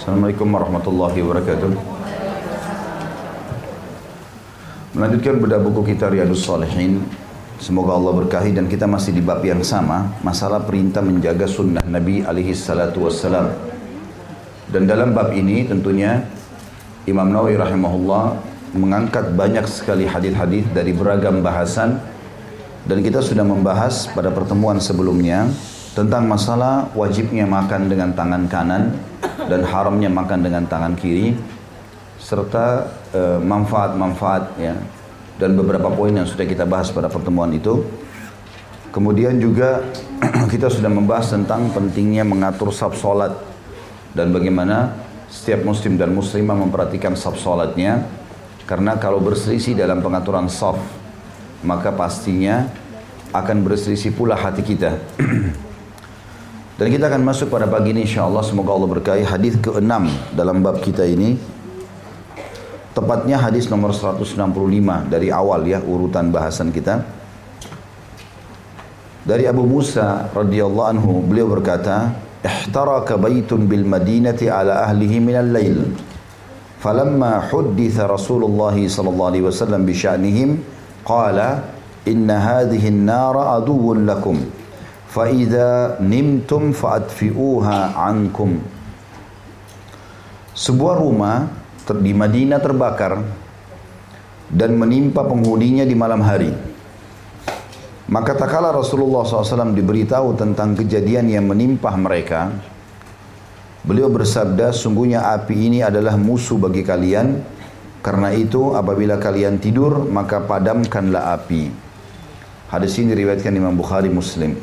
Assalamualaikum warahmatullahi wabarakatuh. Melanjutkan bedah buku kita Riyadus Salihin. Semoga Allah berkahi dan kita masih di bab yang sama, masalah perintah menjaga sunnah Nabi alaihi salatu wassalam. Dan dalam bab ini tentunya Imam Nawawi rahimahullah mengangkat banyak sekali hadis-hadis dari beragam bahasan dan kita sudah membahas pada pertemuan sebelumnya tentang masalah wajibnya makan dengan tangan kanan dan haramnya makan dengan tangan kiri serta eh, manfaat-manfaat ya dan beberapa poin yang sudah kita bahas pada pertemuan itu. Kemudian juga kita sudah membahas tentang pentingnya mengatur sab salat dan bagaimana setiap muslim dan muslimah memperhatikan sab salatnya karena kalau berselisih dalam pengaturan saf maka pastinya akan berselisih pula hati kita. Dan kita akan masuk pada pagi ini insyaAllah semoga Allah berkahi hadis ke-6 dalam bab kita ini. Tepatnya hadis nomor 165 dari awal ya urutan bahasan kita. Dari Abu Musa radhiyallahu anhu beliau berkata, "Ihtaraka baitun bil Madinati ala ahlihi min al-lail." Falamma hudditha Rasulullah sallallahu alaihi wasallam bi sya'nihim qala inna hadhihi an-nara aduwwun lakum faida nimtum faadfiuha ankum. Sebuah rumah di Madinah terbakar dan menimpa penghuninya di malam hari. Maka tak kala Rasulullah SAW diberitahu tentang kejadian yang menimpa mereka, beliau bersabda, sungguhnya api ini adalah musuh bagi kalian, karena itu apabila kalian tidur, maka padamkanlah api. Hadis ini diriwayatkan Imam Bukhari Muslim.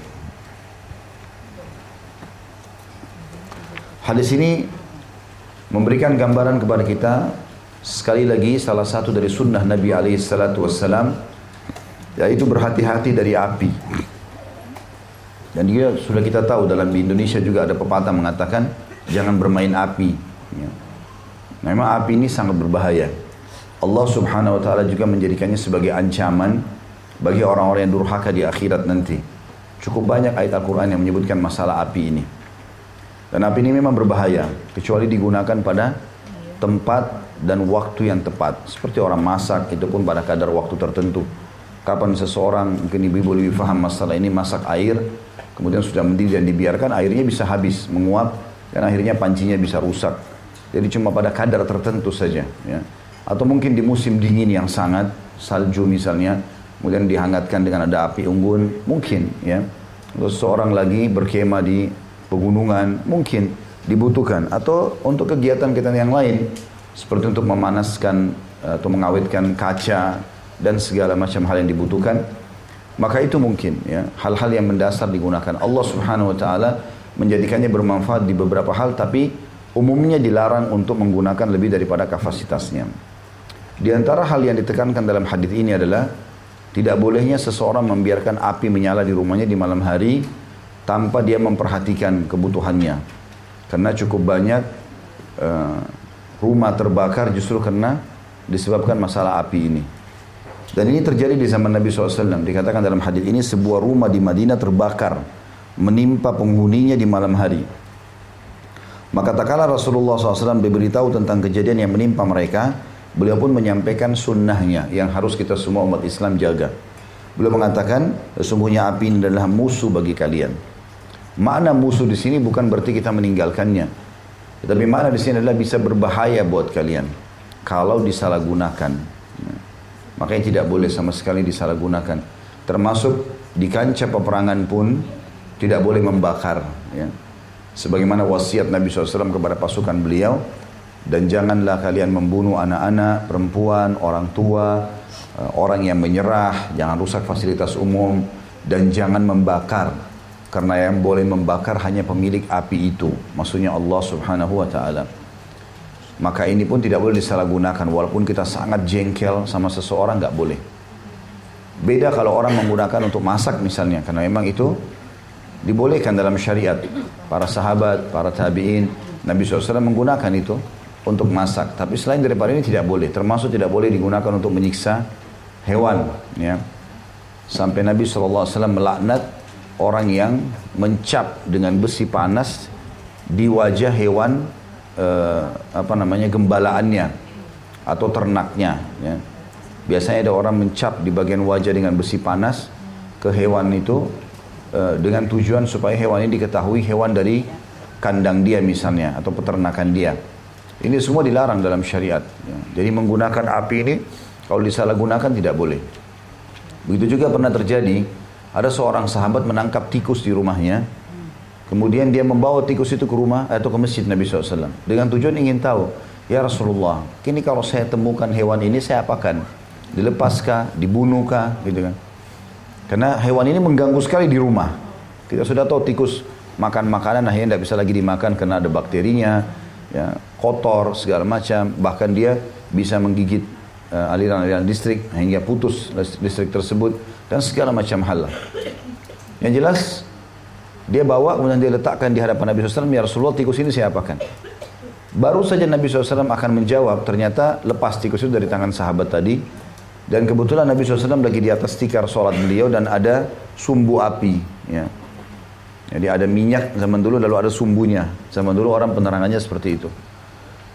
Hadis ini memberikan gambaran kepada kita sekali lagi salah satu dari sunnah Nabi alaihi salatu wassalam yaitu berhati-hati dari api. Dan dia sudah kita tahu dalam di Indonesia juga ada pepatah mengatakan jangan bermain api. Ya. Memang api ini sangat berbahaya. Allah subhanahu wa ta'ala juga menjadikannya sebagai ancaman bagi orang-orang yang durhaka di akhirat nanti. Cukup banyak ayat Al-Quran yang menyebutkan masalah api ini. Dan api ini memang berbahaya, kecuali digunakan pada tempat dan waktu yang tepat. Seperti orang masak, itu pun pada kadar waktu tertentu. Kapan seseorang, mungkin ibu-ibu lebih paham masalah ini, masak air, kemudian sudah mendidih dan dibiarkan, airnya bisa habis, menguap, dan akhirnya pancinya bisa rusak. Jadi cuma pada kadar tertentu saja. Ya. Atau mungkin di musim dingin yang sangat, salju misalnya, kemudian dihangatkan dengan ada api unggun, mungkin ya. Terus seorang lagi berkemah di pegunungan mungkin dibutuhkan. Atau untuk kegiatan kita yang lain seperti untuk memanaskan eh, atau mengawetkan kaca dan segala macam hal yang dibutuhkan maka itu mungkin ya. Hal-hal yang mendasar digunakan. Allah Subhanahu wa taala menjadikannya bermanfaat di beberapa hal tapi umumnya dilarang untuk menggunakan lebih daripada kapasitasnya. Di antara hal yang ditekankan dalam hadis ini adalah tidak bolehnya seseorang membiarkan api menyala di rumahnya di malam hari tanpa dia memperhatikan kebutuhannya. Karena cukup banyak uh, rumah terbakar justru karena disebabkan masalah api ini. Dan ini terjadi di zaman Nabi SAW. Dikatakan dalam hadis ini sebuah rumah di Madinah terbakar. Menimpa penghuninya di malam hari. Maka tak kala Rasulullah SAW diberitahu tentang kejadian yang menimpa mereka. Beliau pun menyampaikan sunnahnya yang harus kita semua umat Islam jaga. Beliau mengatakan, sesungguhnya api ini adalah musuh bagi kalian. Makna musuh di sini bukan berarti kita meninggalkannya. Tetapi makna di sini adalah bisa berbahaya buat kalian kalau disalahgunakan. Makanya tidak boleh sama sekali disalahgunakan. Termasuk di kancah peperangan pun tidak boleh membakar. Ya. Sebagaimana wasiat Nabi SAW kepada pasukan beliau. Dan janganlah kalian membunuh anak-anak, perempuan, orang tua, eh, orang yang menyerah, jangan rusak fasilitas umum, dan jangan membakar karena yang boleh membakar hanya pemilik api itu. Maksudnya Allah subhanahu wa ta'ala. Maka ini pun tidak boleh disalahgunakan. Walaupun kita sangat jengkel sama seseorang, nggak boleh. Beda kalau orang menggunakan untuk masak misalnya. Karena memang itu dibolehkan dalam syariat. Para sahabat, para tabi'in, Nabi SAW menggunakan itu untuk masak. Tapi selain daripada ini tidak boleh. Termasuk tidak boleh digunakan untuk menyiksa hewan. Ya. Sampai Nabi SAW melaknat orang yang mencap dengan besi panas di wajah hewan e, apa namanya gembalaannya atau ternaknya. Ya. Biasanya ada orang mencap di bagian wajah dengan besi panas ke hewan itu e, dengan tujuan supaya hewan ini diketahui hewan dari kandang dia misalnya atau peternakan dia. Ini semua dilarang dalam syariat. Ya. Jadi menggunakan api ini kalau disalahgunakan tidak boleh. Begitu juga pernah terjadi ada seorang sahabat menangkap tikus di rumahnya. Kemudian dia membawa tikus itu ke rumah atau ke masjid Nabi SAW. Dengan tujuan ingin tahu, Ya Rasulullah, kini kalau saya temukan hewan ini saya apakan? Dilepaskah? Dibunuhkah? Gitu kan. Karena hewan ini mengganggu sekali di rumah. Kita sudah tahu tikus makan makanan akhirnya tidak bisa lagi dimakan karena ada bakterinya, ya, kotor segala macam. Bahkan dia bisa menggigit uh, aliran-aliran listrik hingga putus listrik tersebut dan segala macam hal. Yang jelas dia bawa kemudian dia letakkan di hadapan Nabi SAW, ya Rasulullah tikus ini saya apakan? Baru saja Nabi SAW akan menjawab, ternyata lepas tikus itu dari tangan sahabat tadi. Dan kebetulan Nabi SAW lagi di atas tikar sholat beliau dan ada sumbu api. Ya. Jadi ada minyak zaman dulu lalu ada sumbunya. Zaman dulu orang penerangannya seperti itu.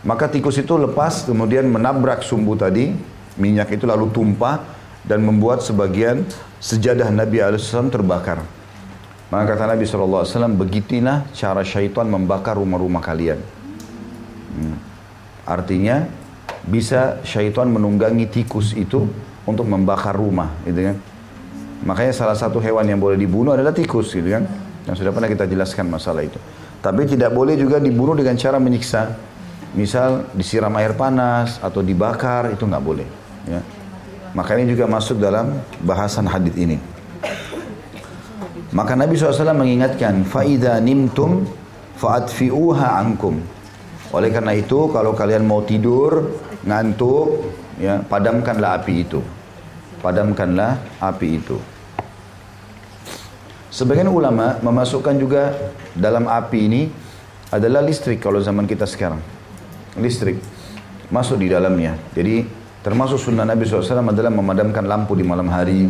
Maka tikus itu lepas kemudian menabrak sumbu tadi. Minyak itu lalu tumpah dan membuat sebagian sejadah Nabi SAW terbakar. Maka kata Nabi SAW, begitulah cara syaitan membakar rumah-rumah kalian. Hmm. Artinya, bisa syaitan menunggangi tikus itu untuk membakar rumah, gitu kan. Makanya salah satu hewan yang boleh dibunuh adalah tikus, gitu kan. Yang sudah pernah kita jelaskan masalah itu. Tapi tidak boleh juga dibunuh dengan cara menyiksa. Misal disiram air panas atau dibakar, itu nggak boleh. Ya. Makanya juga masuk dalam bahasan hadis ini. Maka Nabi SAW mengingatkan, faida nimtum faadfi'uha ankum. Oleh karena itu, kalau kalian mau tidur, ngantuk, ya, padamkanlah api itu. Padamkanlah api itu. Sebagian ulama memasukkan juga dalam api ini adalah listrik kalau zaman kita sekarang. Listrik masuk di dalamnya. Jadi termasuk sunnah Nabi SAW adalah memadamkan lampu di malam hari,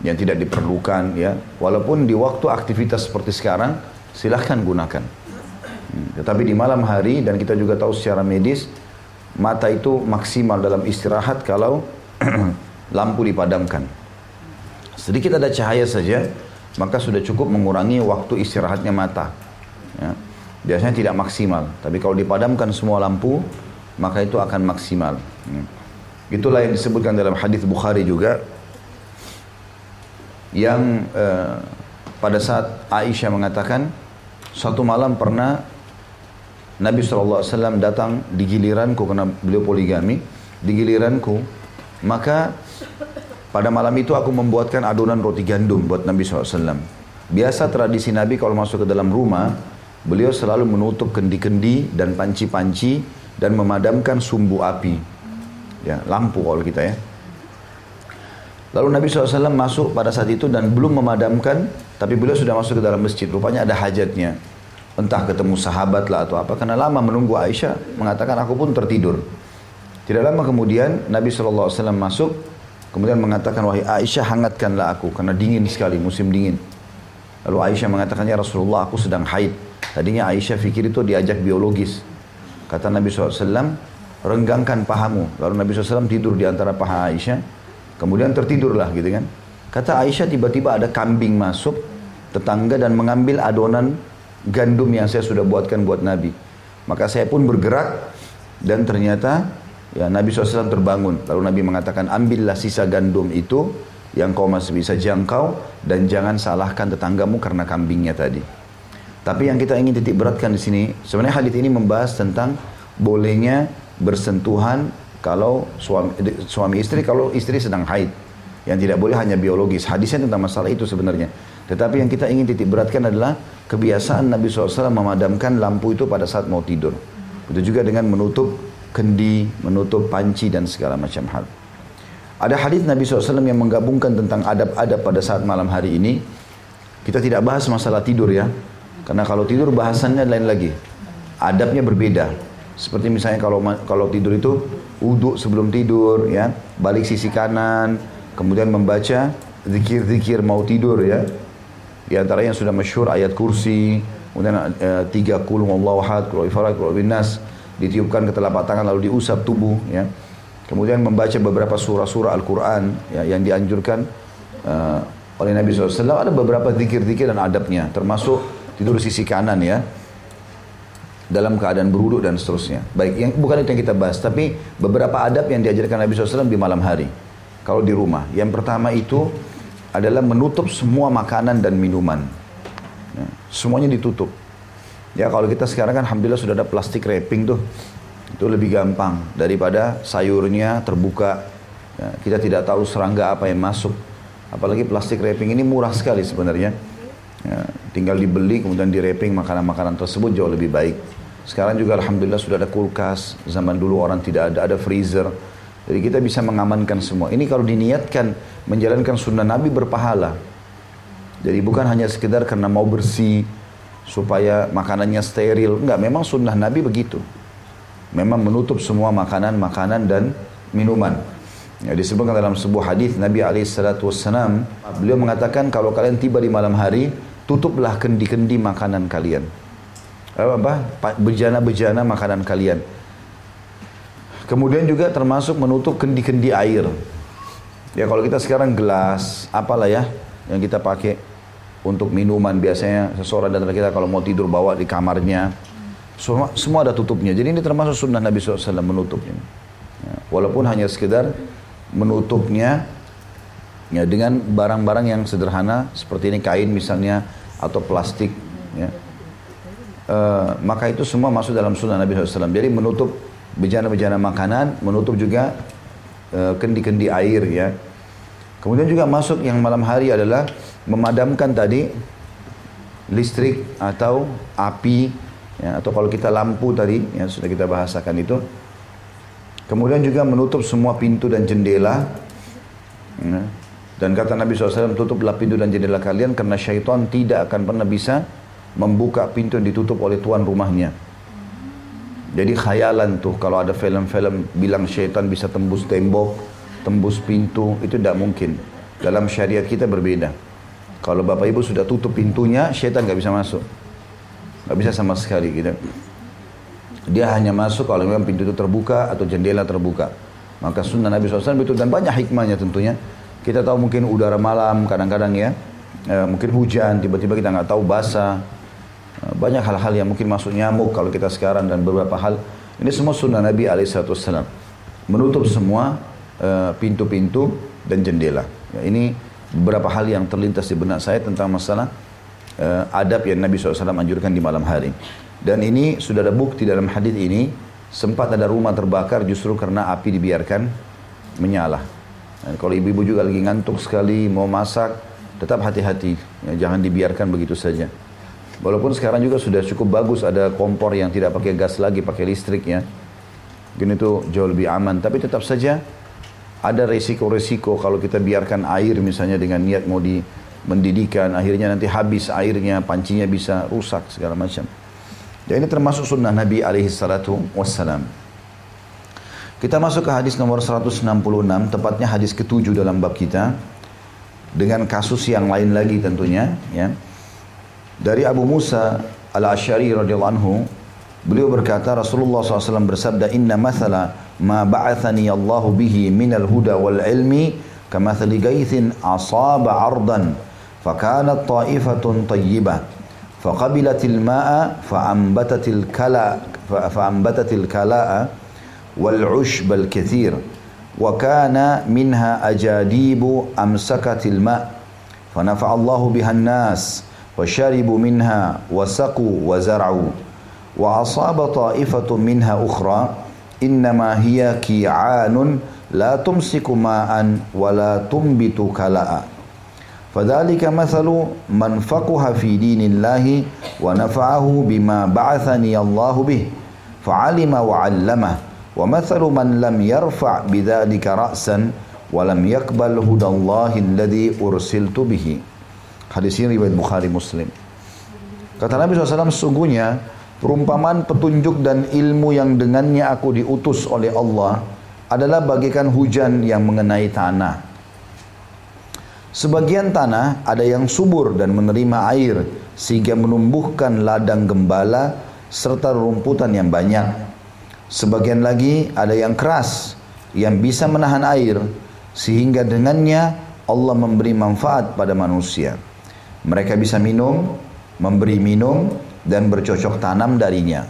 yang tidak diperlukan ya walaupun di waktu aktivitas seperti sekarang silahkan gunakan hmm, tetapi di malam hari dan kita juga tahu secara medis mata itu maksimal dalam istirahat kalau lampu dipadamkan sedikit ada cahaya saja maka sudah cukup mengurangi waktu istirahatnya mata ya. biasanya tidak maksimal tapi kalau dipadamkan semua lampu maka itu akan maksimal hmm. Itulah yang disebutkan dalam hadis Bukhari juga yang uh, pada saat Aisyah mengatakan satu malam pernah Nabi SAW datang di giliranku karena beliau poligami di giliranku maka pada malam itu aku membuatkan adonan roti gandum buat Nabi SAW biasa tradisi Nabi kalau masuk ke dalam rumah beliau selalu menutup kendi-kendi dan panci-panci dan memadamkan sumbu api ya lampu kalau kita ya Lalu Nabi SAW masuk pada saat itu dan belum memadamkan, tapi beliau sudah masuk ke dalam masjid. Rupanya ada hajatnya. Entah ketemu sahabat lah atau apa. Karena lama menunggu Aisyah, mengatakan aku pun tertidur. Tidak lama kemudian Nabi SAW masuk, kemudian mengatakan, wahai Aisyah hangatkanlah aku, karena dingin sekali, musim dingin. Lalu Aisyah mengatakan, ya Rasulullah aku sedang haid. Tadinya Aisyah fikir itu diajak biologis. Kata Nabi SAW, renggangkan pahamu. Lalu Nabi SAW tidur di antara paha Aisyah. Kemudian tertidurlah gitu kan. Kata Aisyah tiba-tiba ada kambing masuk tetangga dan mengambil adonan gandum yang saya sudah buatkan buat Nabi. Maka saya pun bergerak dan ternyata ya Nabi SAW terbangun. Lalu Nabi mengatakan ambillah sisa gandum itu yang kau masih bisa jangkau dan jangan salahkan tetanggamu karena kambingnya tadi. Tapi yang kita ingin titik beratkan di sini, sebenarnya hadis ini membahas tentang bolehnya bersentuhan kalau suami, suami istri kalau istri sedang haid. Yang tidak boleh hanya biologis. Hadisnya tentang masalah itu sebenarnya. Tetapi yang kita ingin titik beratkan adalah kebiasaan Nabi SAW memadamkan lampu itu pada saat mau tidur. Itu juga dengan menutup kendi menutup panci dan segala macam hal. Ada hadis Nabi SAW yang menggabungkan tentang adab-adab pada saat malam hari ini. Kita tidak bahas masalah tidur ya. Karena kalau tidur bahasannya lain lagi. Adabnya berbeda seperti misalnya kalau kalau tidur itu wudhu sebelum tidur ya, balik sisi kanan, kemudian membaca zikir-zikir mau tidur ya. Di antara yang sudah masyhur ayat kursi, kemudian uh, tiga kulung Allah ahad, kul ifrat, kul binas ditiupkan ke telapak tangan lalu diusap tubuh ya. Kemudian membaca beberapa surah-surah Al-Quran ya, yang dianjurkan uh, oleh Nabi SAW. Ada beberapa zikir-zikir dan adabnya, termasuk tidur sisi kanan ya, dalam keadaan beruduk dan seterusnya. Baik, yang bukan itu yang kita bahas, tapi beberapa adab yang diajarkan Nabi SAW di malam hari. Kalau di rumah, yang pertama itu adalah menutup semua makanan dan minuman. Ya, semuanya ditutup. Ya kalau kita sekarang kan alhamdulillah sudah ada plastik wrapping tuh. Itu lebih gampang daripada sayurnya terbuka. Ya, kita tidak tahu serangga apa yang masuk. Apalagi plastik wrapping ini murah sekali sebenarnya. Ya, tinggal dibeli kemudian di wrapping makanan-makanan tersebut jauh lebih baik. Sekarang juga alhamdulillah sudah ada kulkas. Zaman dulu orang tidak ada, ada freezer. Jadi kita bisa mengamankan semua. Ini kalau diniatkan menjalankan sunnah Nabi berpahala. Jadi bukan hanya sekedar karena mau bersih, supaya makanannya steril. Enggak, memang sunnah Nabi begitu. Memang menutup semua makanan-makanan dan minuman. Ya, disebutkan dalam sebuah hadis Nabi Alaihissalam beliau mengatakan kalau kalian tiba di malam hari tutuplah kendi-kendi makanan kalian apa, bejana-bejana makanan kalian. Kemudian juga termasuk menutup kendi-kendi air. Ya kalau kita sekarang gelas apalah ya yang kita pakai untuk minuman biasanya seseorang dan kita kalau mau tidur bawa di kamarnya. Semua, semua ada tutupnya. Jadi ini termasuk sunnah Nabi SAW menutupnya ya, walaupun hanya sekedar menutupnya ya dengan barang-barang yang sederhana seperti ini kain misalnya atau plastik ya e, maka itu semua masuk dalam sunnah Nabi SAW jadi menutup bejana-bejana makanan menutup juga eh, kendi-kendi e, air ya. Kemudian juga masuk yang malam hari adalah memadamkan tadi listrik atau api ya, atau kalau kita lampu tadi yang sudah kita bahasakan itu. Kemudian juga menutup semua pintu dan jendela ya. dan kata Nabi SAW tutuplah pintu dan jendela kalian karena syaitan tidak akan pernah bisa membuka pintu yang ditutup oleh tuan rumahnya jadi khayalan tuh kalau ada film-film bilang syaitan bisa tembus tembok tembus pintu itu tidak mungkin dalam syariat kita berbeda kalau bapak ibu sudah tutup pintunya, syaitan nggak bisa masuk. Nggak bisa sama sekali gitu. Dia hanya masuk kalau memang pintu itu terbuka atau jendela terbuka. Maka sunnah Nabi SAW itu dan banyak hikmahnya tentunya. Kita tahu mungkin udara malam kadang-kadang ya, e, mungkin hujan, tiba-tiba kita nggak tahu basah. E, banyak hal-hal yang mungkin masuk nyamuk kalau kita sekarang dan beberapa hal. Ini semua sunnah Nabi SAW. Menutup semua e, pintu-pintu dan jendela. Ya, ini beberapa hal yang terlintas di benak saya tentang masalah uh, adab yang Nabi SAW anjurkan di malam hari. Dan ini sudah ada bukti dalam hadis ini sempat ada rumah terbakar justru karena api dibiarkan menyala. Dan kalau ibu-ibu juga lagi ngantuk sekali mau masak, tetap hati-hati, ya, jangan dibiarkan begitu saja. Walaupun sekarang juga sudah cukup bagus ada kompor yang tidak pakai gas lagi, pakai listrik ya. Mungkin itu jauh lebih aman, tapi tetap saja ada resiko-resiko kalau kita biarkan air misalnya dengan niat mau di mendidihkan akhirnya nanti habis airnya pancinya bisa rusak segala macam. Dan ini termasuk sunnah Nabi alaihi salatu wassalam. Kita masuk ke hadis nomor 166 tepatnya hadis ketujuh dalam bab kita. Dengan kasus yang lain lagi tentunya ya dari Abu Musa al-Ashari radhiyallahu anhu beliau berkata Rasulullah SAW bersabda inna mathala ما بعثني الله به من الهدى والعلم كمثل غيث أصاب عرضا فكانت طائفة طيبة فقبلت الماء فأنبتت الكلاء فأنبتت الكلاء والعشب الكثير وكان منها أجاديب أمسكت الماء فنفع الله بها الناس وشربوا منها وسقوا وزرعوا. وأصاب طائفة منها أخرى إنما هي كيعان لا تمسك ماء ولا تنبت كلاء. فذلك مثل من فقه في دين الله ونفعه بما بعثني الله به فعلم وعلمه. ومثل من لم يرفع بذلك رأسا ولم يقبل هدى الله الذي أرسلت به. Hadis ini riwayat Bukhari Muslim kata Nabi SAW sesungguhnya Perumpamaan petunjuk dan ilmu yang dengannya aku diutus oleh Allah adalah bagikan hujan yang mengenai tanah. Sebagian tanah ada yang subur dan menerima air sehingga menumbuhkan ladang gembala serta rumputan yang banyak. Sebagian lagi ada yang keras yang bisa menahan air sehingga dengannya Allah memberi manfaat pada manusia. Mereka bisa minum, memberi minum dan bercocok tanam darinya.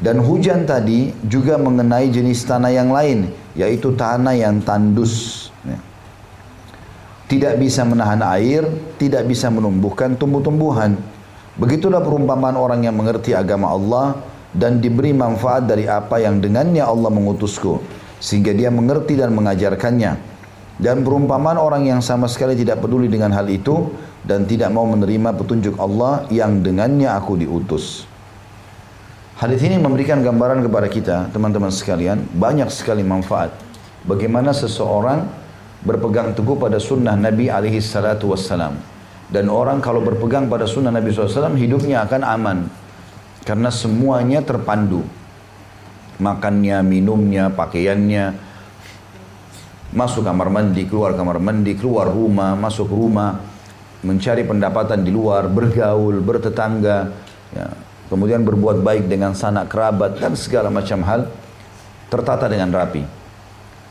Dan hujan tadi juga mengenai jenis tanah yang lain, yaitu tanah yang tandus. Ya. Tidak bisa menahan air, tidak bisa menumbuhkan tumbuh-tumbuhan. Begitulah perumpamaan orang yang mengerti agama Allah dan diberi manfaat dari apa yang dengannya Allah mengutusku sehingga dia mengerti dan mengajarkannya dan perumpamaan orang yang sama sekali tidak peduli dengan hal itu dan tidak mau menerima petunjuk Allah yang dengannya aku diutus. Hadis ini memberikan gambaran kepada kita, teman-teman sekalian, banyak sekali manfaat. Bagaimana seseorang berpegang teguh pada sunnah Nabi alaihi salatu wassalam. Dan orang kalau berpegang pada sunnah Nabi SAW hidupnya akan aman. Karena semuanya terpandu. Makannya, minumnya, pakaiannya. Masuk kamar mandi, keluar kamar mandi, keluar rumah, masuk rumah. Mencari pendapatan di luar, bergaul, bertetangga. Ya. Kemudian berbuat baik dengan sanak kerabat dan segala macam hal tertata dengan rapi.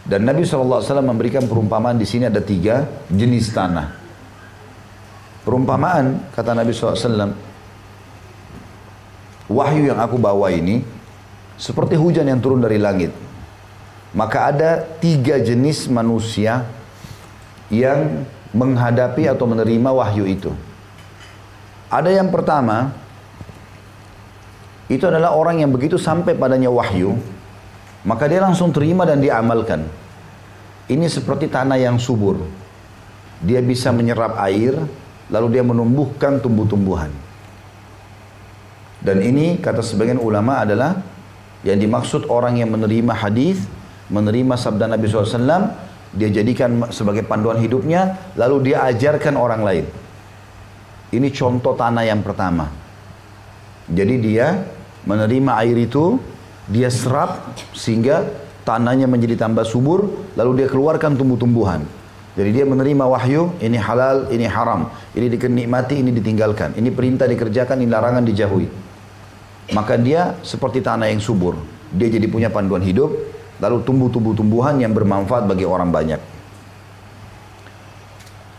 Dan Nabi SAW memberikan perumpamaan di sini ada tiga jenis tanah. Perumpamaan kata Nabi SAW wahyu yang aku bawa ini seperti hujan yang turun dari langit. Maka ada tiga jenis manusia yang menghadapi atau menerima wahyu itu. Ada yang pertama, itu adalah orang yang begitu sampai padanya wahyu, maka dia langsung terima dan diamalkan. Ini seperti tanah yang subur. Dia bisa menyerap air, lalu dia menumbuhkan tumbuh-tumbuhan. Dan ini kata sebagian ulama adalah yang dimaksud orang yang menerima hadis, menerima sabda Nabi SAW, dia jadikan sebagai panduan hidupnya, lalu dia ajarkan orang lain. Ini contoh tanah yang pertama. Jadi dia menerima air itu, dia serap sehingga tanahnya menjadi tambah subur, lalu dia keluarkan tumbuh-tumbuhan. Jadi dia menerima wahyu, ini halal, ini haram, ini dikenikmati, ini ditinggalkan, ini perintah dikerjakan, ini larangan dijauhi maka dia seperti tanah yang subur. Dia jadi punya panduan hidup, lalu tumbuh tumbuh-tumbuhan yang bermanfaat bagi orang banyak.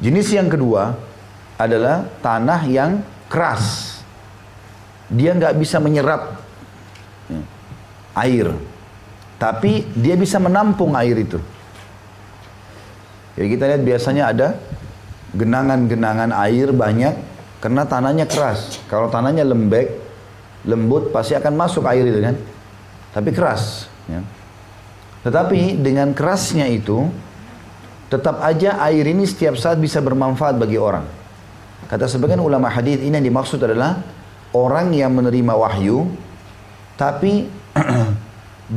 Jenis yang kedua adalah tanah yang keras. Dia nggak bisa menyerap ya, air, tapi dia bisa menampung air itu. Jadi kita lihat biasanya ada genangan-genangan air banyak karena tanahnya keras. Kalau tanahnya lembek, lembut pasti akan masuk air itu kan tapi keras ya. Tetapi dengan kerasnya itu tetap aja air ini setiap saat bisa bermanfaat bagi orang. Kata sebagian ulama hadis ini yang dimaksud adalah orang yang menerima wahyu tapi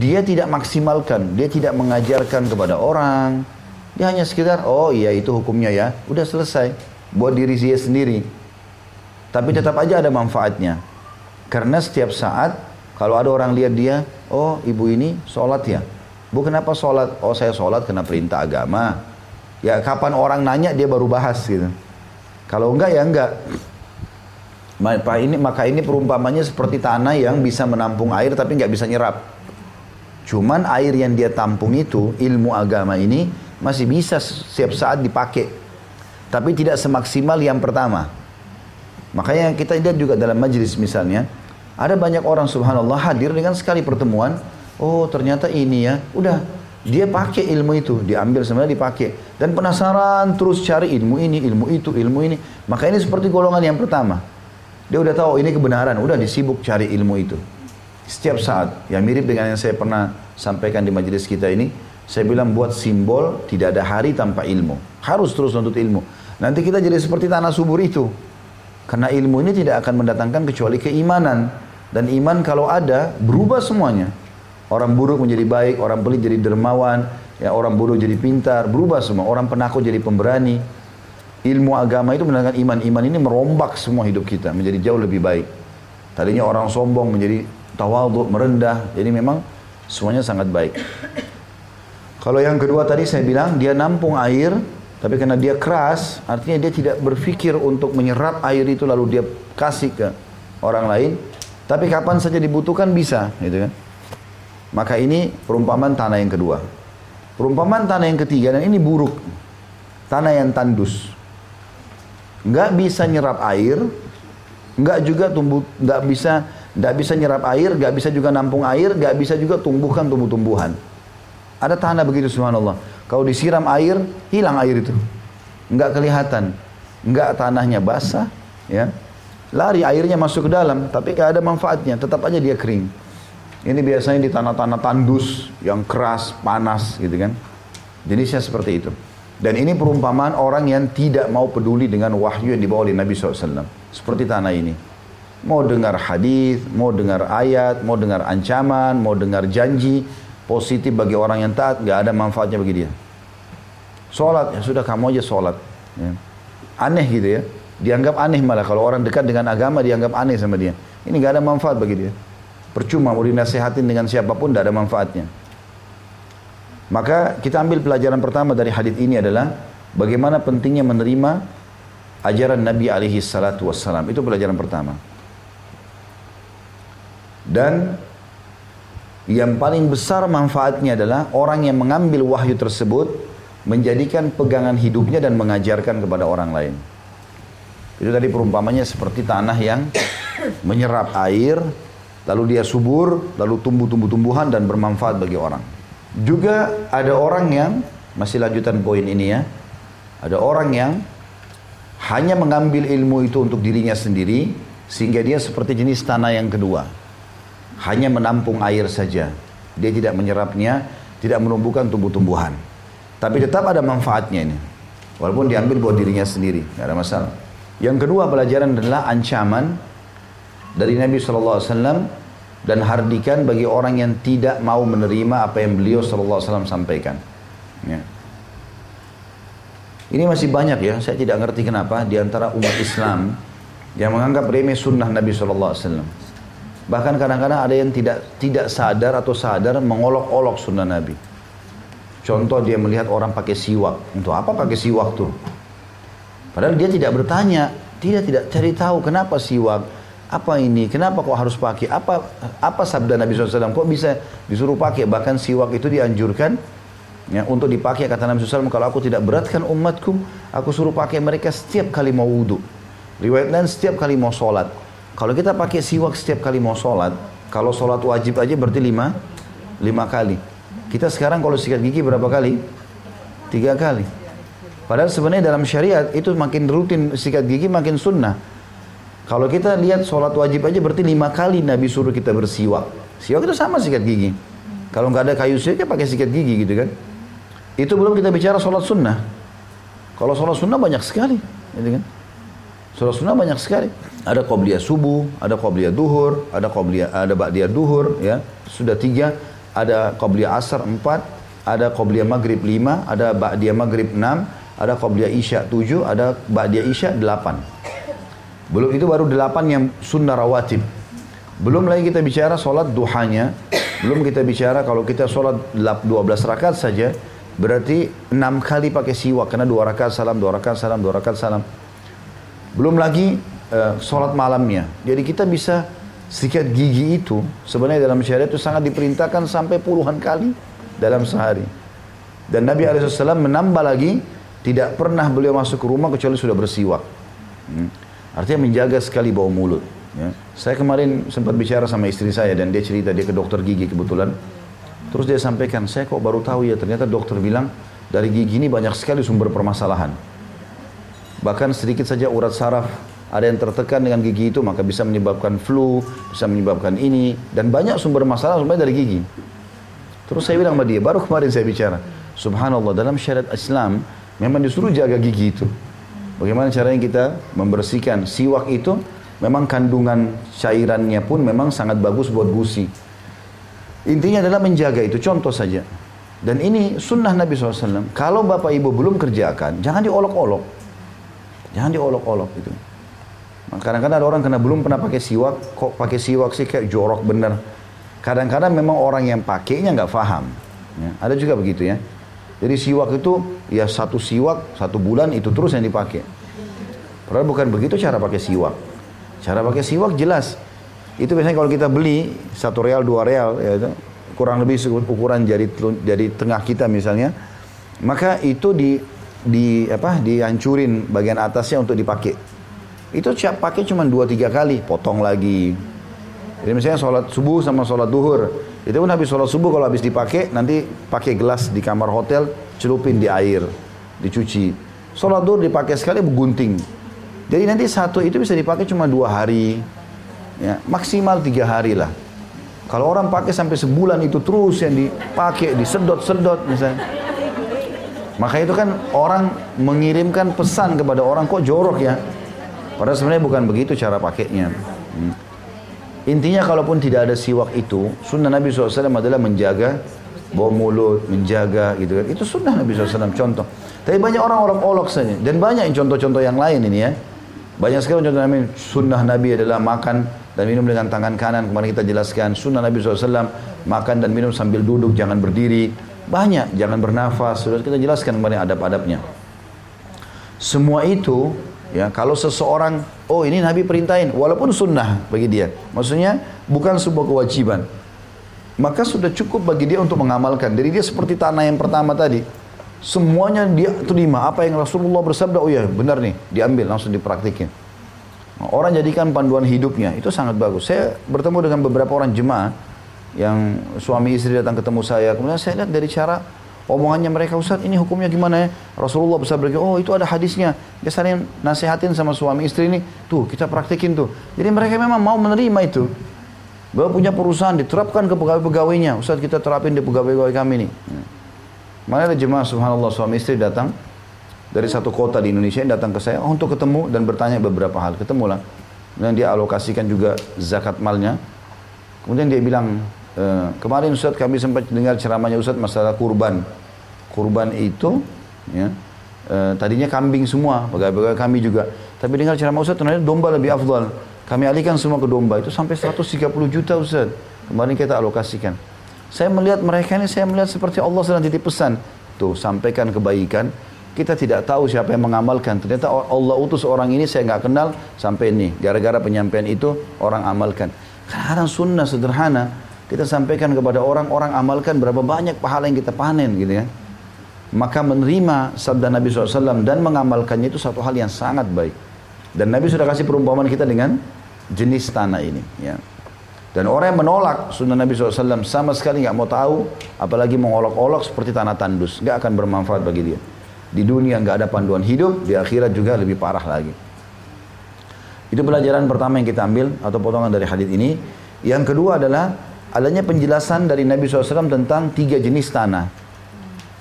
dia tidak maksimalkan dia tidak mengajarkan kepada orang. Dia hanya sekedar oh iya itu hukumnya ya. Udah selesai. Buat diri dia sendiri. Tapi tetap aja ada manfaatnya. Karena setiap saat kalau ada orang lihat dia, oh ibu ini sholat ya. Bu kenapa sholat? Oh saya sholat kena perintah agama. Ya kapan orang nanya dia baru bahas gitu. Kalau enggak ya enggak. Maka ini, maka ini perumpamannya seperti tanah yang bisa menampung air tapi nggak bisa nyerap. Cuman air yang dia tampung itu, ilmu agama ini masih bisa setiap saat dipakai. Tapi tidak semaksimal yang pertama. Makanya kita lihat juga dalam majelis misalnya, ada banyak orang subhanallah hadir dengan sekali pertemuan. Oh ternyata ini ya. Udah dia pakai ilmu itu. Diambil sebenarnya dipakai. Dan penasaran terus cari ilmu ini, ilmu itu, ilmu ini. Maka ini seperti golongan yang pertama. Dia udah tahu ini kebenaran. Udah disibuk cari ilmu itu. Setiap saat. Yang mirip dengan yang saya pernah sampaikan di majelis kita ini. Saya bilang buat simbol tidak ada hari tanpa ilmu. Harus terus untuk ilmu. Nanti kita jadi seperti tanah subur itu. Karena ilmu ini tidak akan mendatangkan kecuali keimanan. Dan iman kalau ada, berubah semuanya. Orang buruk menjadi baik, orang pelit jadi dermawan, ya orang bodoh jadi pintar, berubah semua. Orang penakut jadi pemberani. Ilmu agama itu mendatangkan iman. Iman ini merombak semua hidup kita menjadi jauh lebih baik. Tadinya orang sombong menjadi tawadhu, merendah. Jadi memang semuanya sangat baik. Kalau yang kedua tadi saya bilang dia nampung air tapi karena dia keras, artinya dia tidak berpikir untuk menyerap air itu lalu dia kasih ke orang lain. Tapi kapan saja dibutuhkan bisa, gitu kan? Maka ini perumpamaan tanah yang kedua. Perumpamaan tanah yang ketiga dan ini buruk. Tanah yang tandus. Nggak bisa nyerap air, nggak juga tumbuh, nggak bisa nggak bisa nyerap air, nggak bisa juga nampung air, nggak bisa juga tumbuhkan tumbuh-tumbuhan. Ada tanah begitu subhanallah. Kalau disiram air, hilang air itu. Nggak kelihatan. Nggak tanahnya basah, ya. Lari airnya masuk ke dalam, tapi nggak ada manfaatnya. Tetap aja dia kering. Ini biasanya di tanah-tanah tandus yang keras, panas gitu kan. Jenisnya seperti itu. Dan ini perumpamaan orang yang tidak mau peduli dengan wahyu yang dibawa oleh Nabi SAW. Seperti tanah ini. Mau dengar hadis, mau dengar ayat, mau dengar ancaman, mau dengar janji positif bagi orang yang taat, nggak ada manfaatnya bagi dia. Sholat, ya sudah kamu aja sholat. Ya. Aneh gitu ya. Dianggap aneh malah kalau orang dekat dengan agama dianggap aneh sama dia. Ini nggak ada manfaat bagi dia. Percuma mau dinasehatin dengan siapa pun tidak ada manfaatnya. Maka kita ambil pelajaran pertama dari hadis ini adalah bagaimana pentingnya menerima ajaran Nabi alaihi salatu wassalam. Itu pelajaran pertama. Dan yang paling besar manfaatnya adalah orang yang mengambil wahyu tersebut menjadikan pegangan hidupnya dan mengajarkan kepada orang lain. Itu tadi perumpamannya seperti tanah yang menyerap air Lalu dia subur, lalu tumbuh-tumbuh-tumbuhan dan bermanfaat bagi orang. Juga ada orang yang, masih lanjutan poin ini ya, ada orang yang hanya mengambil ilmu itu untuk dirinya sendiri, sehingga dia seperti jenis tanah yang kedua. Hanya menampung air saja. Dia tidak menyerapnya, tidak menumbuhkan tumbuh-tumbuhan. Tapi tetap ada manfaatnya ini. Walaupun diambil buat dirinya sendiri, tidak ada masalah. Yang kedua pelajaran adalah ancaman dari Nabi SAW dan hardikan bagi orang yang tidak mau menerima apa yang beliau SAW sampaikan. Ya. Ini masih banyak ya, saya tidak ngerti kenapa di antara umat Islam yang menganggap remeh sunnah Nabi SAW. Bahkan kadang-kadang ada yang tidak tidak sadar atau sadar mengolok-olok sunnah Nabi. Contoh dia melihat orang pakai siwak. Untuk apa pakai siwak tuh? Padahal dia tidak bertanya, tidak tidak cari tahu kenapa siwak, apa ini? Kenapa kok harus pakai? Apa apa sabda Nabi SAW? Kok bisa disuruh pakai? Bahkan siwak itu dianjurkan ya, untuk dipakai kata Nabi SAW. Kalau aku tidak beratkan umatku, aku suruh pakai mereka setiap kali mau wudhu. Riwayat lain setiap kali mau sholat. Kalau kita pakai siwak setiap kali mau sholat, kalau sholat wajib aja berarti lima, lima kali. Kita sekarang kalau sikat gigi berapa kali? Tiga kali. Padahal sebenarnya dalam syariat itu makin rutin sikat gigi makin sunnah. Kalau kita lihat sholat wajib aja berarti lima kali Nabi suruh kita bersiwak. Siwak itu sama sikat gigi. Kalau nggak ada kayu siwak ya pakai sikat gigi gitu kan. Itu belum kita bicara sholat sunnah. Kalau sholat sunnah banyak sekali. Gitu kan. Sholat sunnah banyak sekali. Ada qobliyah subuh, ada qobliyah duhur, ada qobliyah, ada ba'diyah duhur, ya. Sudah tiga. Ada qobliyah asar empat, ada qobliyah maghrib lima, ada ba'diyah maghrib enam, ada qobliyah isya tujuh, ada ba'diyah isya delapan. Belum itu baru delapan yang sunnah rawatib. Belum lagi kita bicara sholat duhanya. Belum kita bicara kalau kita sholat 12 rakaat saja. Berarti enam kali pakai siwak. Karena dua rakaat salam, dua rakaat salam, dua rakaat salam. Belum lagi uh, sholat malamnya. Jadi kita bisa sikat gigi itu. Sebenarnya dalam syariat itu sangat diperintahkan sampai puluhan kali dalam sehari. Dan Nabi SAW menambah lagi. Tidak pernah beliau masuk ke rumah kecuali sudah bersiwak. Hmm. Artinya menjaga sekali bau mulut. Ya. Saya kemarin sempat bicara sama istri saya dan dia cerita dia ke dokter gigi kebetulan. Terus dia sampaikan, saya kok baru tahu ya ternyata dokter bilang dari gigi ini banyak sekali sumber permasalahan. Bahkan sedikit saja urat saraf ada yang tertekan dengan gigi itu maka bisa menyebabkan flu, bisa menyebabkan ini dan banyak sumber masalah sebenarnya dari gigi. Terus saya bilang sama dia, baru kemarin saya bicara, subhanallah dalam syariat Islam memang disuruh jaga gigi itu. Bagaimana caranya kita membersihkan siwak itu? Memang kandungan cairannya pun memang sangat bagus buat gusi. Intinya adalah menjaga itu, contoh saja. Dan ini sunnah Nabi SAW. Kalau bapak ibu belum kerjakan, jangan diolok-olok. Jangan diolok-olok itu. Kadang-kadang ada orang karena belum pernah pakai siwak, kok pakai siwak sih kayak jorok bener. Kadang-kadang memang orang yang pakainya nggak paham. Ya, ada juga begitu ya. Jadi siwak itu ya satu siwak satu bulan itu terus yang dipakai. Padahal bukan begitu cara pakai siwak. Cara pakai siwak jelas. Itu biasanya kalau kita beli satu real dua real ya itu kurang lebih ukuran jari jari tengah kita misalnya, maka itu di di apa dihancurin bagian atasnya untuk dipakai. Itu siap pakai cuma dua tiga kali, potong lagi. Jadi misalnya sholat subuh sama sholat duhur, itu pun habis sholat subuh kalau habis dipakai nanti pakai gelas di kamar hotel celupin di air, dicuci. Sholat duhur dipakai sekali gunting. Jadi nanti satu itu bisa dipakai cuma dua hari, ya, maksimal tiga hari lah. Kalau orang pakai sampai sebulan itu terus yang dipakai, disedot-sedot misalnya. Maka itu kan orang mengirimkan pesan kepada orang kok jorok ya. Padahal sebenarnya bukan begitu cara pakainya. Hmm. Intinya kalaupun tidak ada siwak itu, sunnah Nabi SAW adalah menjaga bau mulut, menjaga gitu kan. Itu sunnah Nabi SAW contoh. Tapi banyak orang olok-olok saja. Dan banyak contoh-contoh yang lain ini ya. Banyak sekali contoh Nabi, sunnah Nabi adalah makan dan minum dengan tangan kanan. Kemarin kita jelaskan sunnah Nabi SAW makan dan minum sambil duduk, jangan berdiri. Banyak, jangan bernafas. Sudah kita jelaskan kemarin adab-adabnya. Semua itu ya kalau seseorang oh ini Nabi perintahin walaupun sunnah bagi dia maksudnya bukan sebuah kewajiban maka sudah cukup bagi dia untuk mengamalkan jadi dia seperti tanah yang pertama tadi Semuanya dia terima. Apa yang Rasulullah bersabda, oh ya benar nih, diambil langsung dipraktikin. Orang jadikan panduan hidupnya, itu sangat bagus. Saya bertemu dengan beberapa orang jemaah yang suami istri datang ketemu saya. Kemudian saya lihat dari cara omongannya mereka, Ustaz ini hukumnya gimana ya? Rasulullah bersabda, oh itu ada hadisnya. Dia saling nasihatin sama suami istri ini, tuh kita praktikin tuh. Jadi mereka memang mau menerima itu. Bahwa punya perusahaan diterapkan ke pegawai-pegawainya. Ustaz kita terapin di pegawai-pegawai kami nih. Mana ada jemaah subhanallah suami istri datang dari satu kota di Indonesia yang datang ke saya oh, untuk ketemu dan bertanya beberapa hal. Ketemulah. Kemudian dia alokasikan juga zakat malnya. Kemudian dia bilang, e, kemarin Ustaz kami sempat dengar ceramahnya Ustaz masalah kurban. Kurban itu ya, e, tadinya kambing semua, pegawai-pegawai kami juga. Tapi dengar ceramah Ustaz ternyata domba lebih afdal. Kami alihkan semua ke domba itu sampai 130 juta Ustaz. Kemarin kita alokasikan. Saya melihat mereka ini, saya melihat seperti Allah sedang titip pesan. Tuh, sampaikan kebaikan. Kita tidak tahu siapa yang mengamalkan. Ternyata Allah utus orang ini saya nggak kenal sampai ini. Gara-gara penyampaian itu orang amalkan. Kadang sunnah sederhana kita sampaikan kepada orang, orang amalkan berapa banyak pahala yang kita panen gitu ya. Maka menerima sabda Nabi SAW dan mengamalkannya itu satu hal yang sangat baik. Dan Nabi sudah kasih perumpamaan kita dengan jenis tanah ini. Ya. Dan orang yang menolak sunnah Nabi SAW sama sekali nggak mau tahu, apalagi mengolok-olok seperti tanah tandus, nggak akan bermanfaat bagi dia. Di dunia nggak ada panduan hidup, di akhirat juga lebih parah lagi. Itu pelajaran pertama yang kita ambil atau potongan dari hadis ini. Yang kedua adalah adanya penjelasan dari Nabi SAW tentang tiga jenis tanah.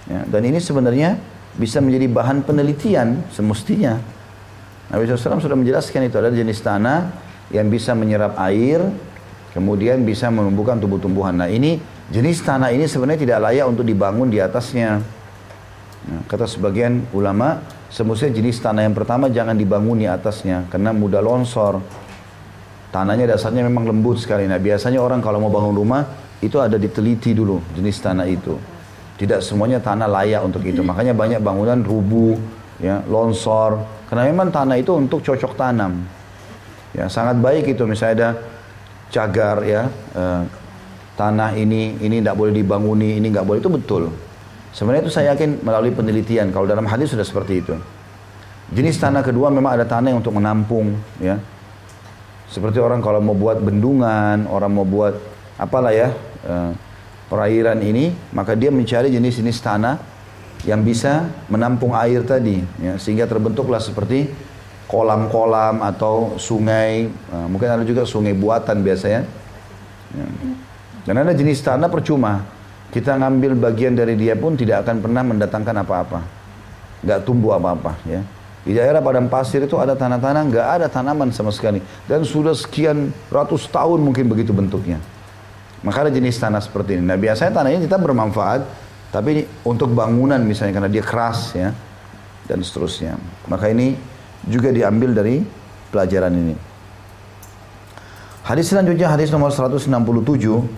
Ya, dan ini sebenarnya bisa menjadi bahan penelitian semestinya. Nabi SAW sudah menjelaskan itu ada jenis tanah yang bisa menyerap air, kemudian bisa menumbuhkan tumbuh-tumbuhan. Nah ini jenis tanah ini sebenarnya tidak layak untuk dibangun di atasnya. Nah, kata sebagian ulama, semestinya jenis tanah yang pertama jangan dibangun di atasnya karena mudah longsor. Tanahnya dasarnya memang lembut sekali. Nah biasanya orang kalau mau bangun rumah itu ada diteliti dulu jenis tanah itu. Tidak semuanya tanah layak untuk itu. Makanya banyak bangunan rubuh, ya, longsor. Karena memang tanah itu untuk cocok tanam. Ya, sangat baik itu misalnya ada cagar ya uh, tanah ini ini tidak boleh dibanguni ini nggak boleh itu betul sebenarnya itu saya yakin melalui penelitian kalau dalam hadis sudah seperti itu jenis tanah kedua memang ada tanah yang untuk menampung ya seperti orang kalau mau buat bendungan orang mau buat apalah ya uh, perairan ini maka dia mencari jenis-jenis tanah yang bisa menampung air tadi ya, sehingga terbentuklah seperti kolam-kolam atau sungai, nah, mungkin ada juga sungai buatan biasanya. Ya. Dan ada jenis tanah percuma. Kita ngambil bagian dari dia pun tidak akan pernah mendatangkan apa-apa. Gak tumbuh apa-apa ya. Di daerah padang pasir itu ada tanah-tanah, nggak ada tanaman sama sekali. Dan sudah sekian ratus tahun mungkin begitu bentuknya. Maka ada jenis tanah seperti ini. Nah biasanya tanah ini kita bermanfaat, tapi untuk bangunan misalnya karena dia keras ya, dan seterusnya. Maka ini juga diambil dari pelajaran ini. Hadis selanjutnya hadis nomor 167,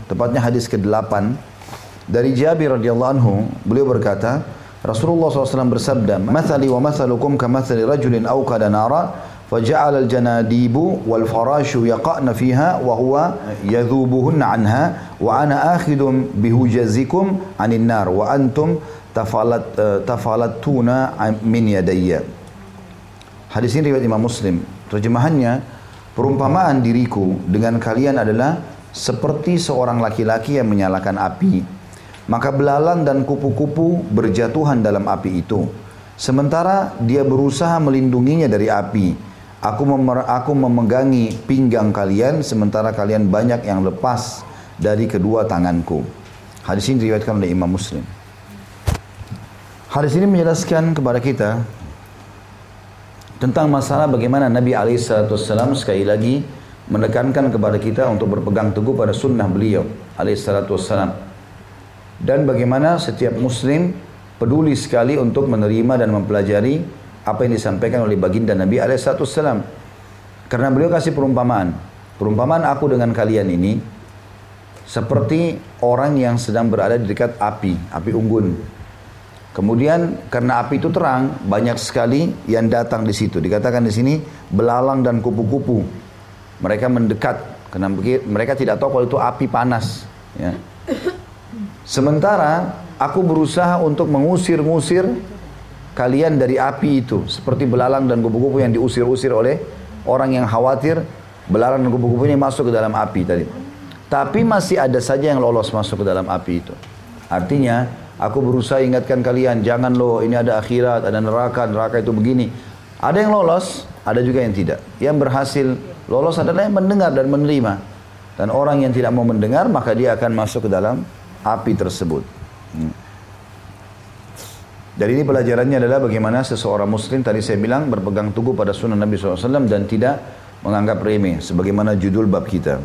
tepatnya hadis ke-8 dari Jabir radhiyallahu anhu, beliau berkata, Rasulullah SAW bersabda, "Mathali wa mathalukum kamathali rajulin awqada nara, فجعل الجناديب والفراش يقعن فيها وهو يذوبهن عنها وأنا آخذ بهجزكم عن النار وأنتم تفلت تفلتون من يدي Hadis ini riwayat Imam Muslim. Terjemahannya, perumpamaan diriku dengan kalian adalah seperti seorang laki-laki yang menyalakan api. maka belalang dan kupu-kupu berjatuhan dalam api itu. Sementara dia berusaha melindunginya dari api. Aku, memer, aku memegangi pinggang kalian sementara kalian banyak yang lepas dari kedua tanganku. Hadis ini diriwayatkan oleh Imam Muslim. Hadis ini menjelaskan kepada kita tentang masalah bagaimana Nabi Alaihissalam sekali lagi menekankan kepada kita untuk berpegang teguh pada sunnah beliau Alaihissalam dan bagaimana setiap Muslim peduli sekali untuk menerima dan mempelajari apa yang disampaikan oleh baginda Nabi Alaihissalam. Karena beliau kasih perumpamaan. Perumpamaan aku dengan kalian ini seperti orang yang sedang berada di dekat api, api unggun. Kemudian karena api itu terang, banyak sekali yang datang di situ. Dikatakan di sini belalang dan kupu-kupu. Mereka mendekat karena mereka tidak tahu kalau itu api panas. Ya. Sementara aku berusaha untuk mengusir-ngusir kalian dari api itu seperti belalang dan kupu-kupu yang diusir-usir oleh orang yang khawatir belalang dan kupu-kupu ini masuk ke dalam api tadi. Tapi masih ada saja yang lolos masuk ke dalam api itu. Artinya, aku berusaha ingatkan kalian, jangan lo ini ada akhirat, ada neraka, neraka itu begini. Ada yang lolos, ada juga yang tidak. Yang berhasil lolos adalah yang mendengar dan menerima. Dan orang yang tidak mau mendengar, maka dia akan masuk ke dalam api tersebut. Hmm. Dari ini pelajarannya adalah bagaimana seseorang muslim tadi saya bilang berpegang teguh pada sunnah Nabi SAW dan tidak menganggap remeh sebagaimana judul bab kita.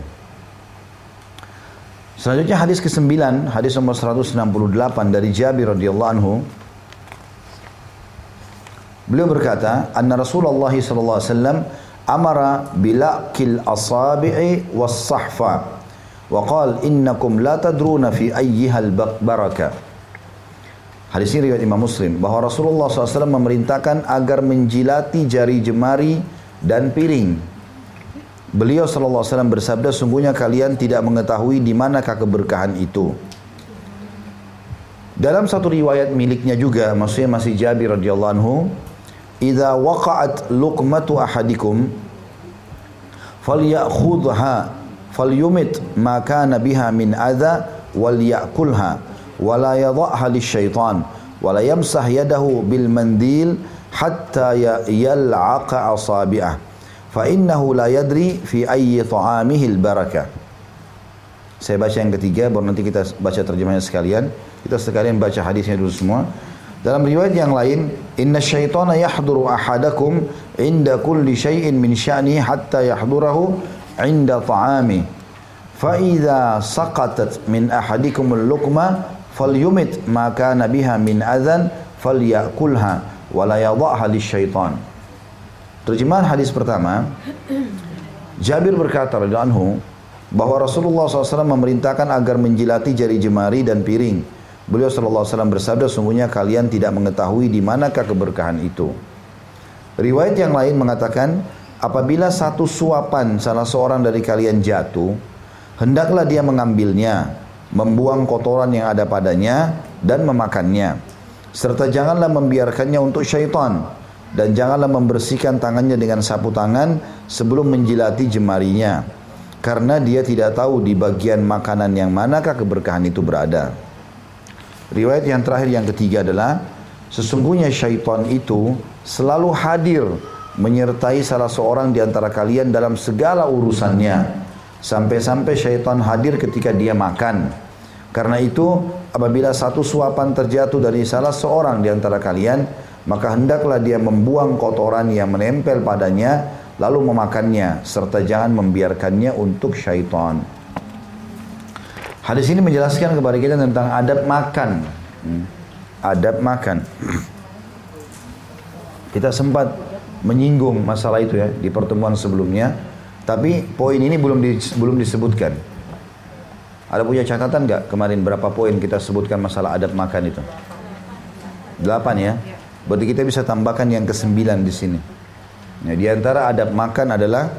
Selanjutnya hadis ke-9, hadis nomor 168 dari Jabir radhiyallahu anhu. Beliau berkata, "Anna Rasulullah sallallahu alaihi wasallam amara bilaqil asabi'i was-sahfa wa qala innakum la tadruna fi ayyiha al-barakah." Hadis ini riwayat Imam Muslim bahwa Rasulullah SAW memerintahkan agar menjilati jari jemari dan piring. Beliau SAW bersabda, sungguhnya kalian tidak mengetahui di manakah keberkahan itu. Dalam satu riwayat miliknya juga, maksudnya masih Jabir radhiyallahu anhu, "Idza waqa'at luqmatu ahadikum falyakhudha falyumit ma kana biha min adza wal ya'kulha." wala yadha'ha lisyaitan wala yamsah yadahu bil mandil hatta yal'aqa asabi'ah. Fa innahu la yadri fi ayyi ta'amihi al barakah saya baca yang ketiga baru nanti kita baca terjemahnya sekalian. Kita sekalian baca hadisnya dulu semua. Dalam riwayat yang lain inna syaitana yahduru ahadakum inda kulli syai'in min sya'ni hatta yahdurahu inda ta'ami fa idza saqatat min ahadikum al-luqma falyumit maka nabiha min adzan falyakulha wala yadhaha lisyaitan. Terjemahan hadis pertama, Jabir berkata radhiyallahu bahwa Rasulullah SAW memerintahkan agar menjilati jari jemari dan piring. Beliau SAW bersabda, sungguhnya kalian tidak mengetahui di manakah keberkahan itu. Riwayat yang lain mengatakan, apabila satu suapan salah seorang dari kalian jatuh, hendaklah dia mengambilnya membuang kotoran yang ada padanya dan memakannya. Serta janganlah membiarkannya untuk syaitan dan janganlah membersihkan tangannya dengan sapu tangan sebelum menjilati jemarinya karena dia tidak tahu di bagian makanan yang manakah keberkahan itu berada. Riwayat yang terakhir yang ketiga adalah sesungguhnya syaitan itu selalu hadir menyertai salah seorang di antara kalian dalam segala urusannya Sampai-sampai syaitan hadir ketika dia makan. Karena itu apabila satu suapan terjatuh dari salah seorang di antara kalian, maka hendaklah dia membuang kotoran yang menempel padanya lalu memakannya serta jangan membiarkannya untuk syaitan. Hadis ini menjelaskan kepada kita tentang adab makan. Hmm. Adab makan. Kita sempat menyinggung masalah itu ya di pertemuan sebelumnya tapi poin ini belum di, belum disebutkan. Ada punya catatan nggak kemarin berapa poin kita sebutkan masalah adab makan itu? Delapan ya. Berarti kita bisa tambahkan yang kesembilan di sini. Ya, di antara adab makan adalah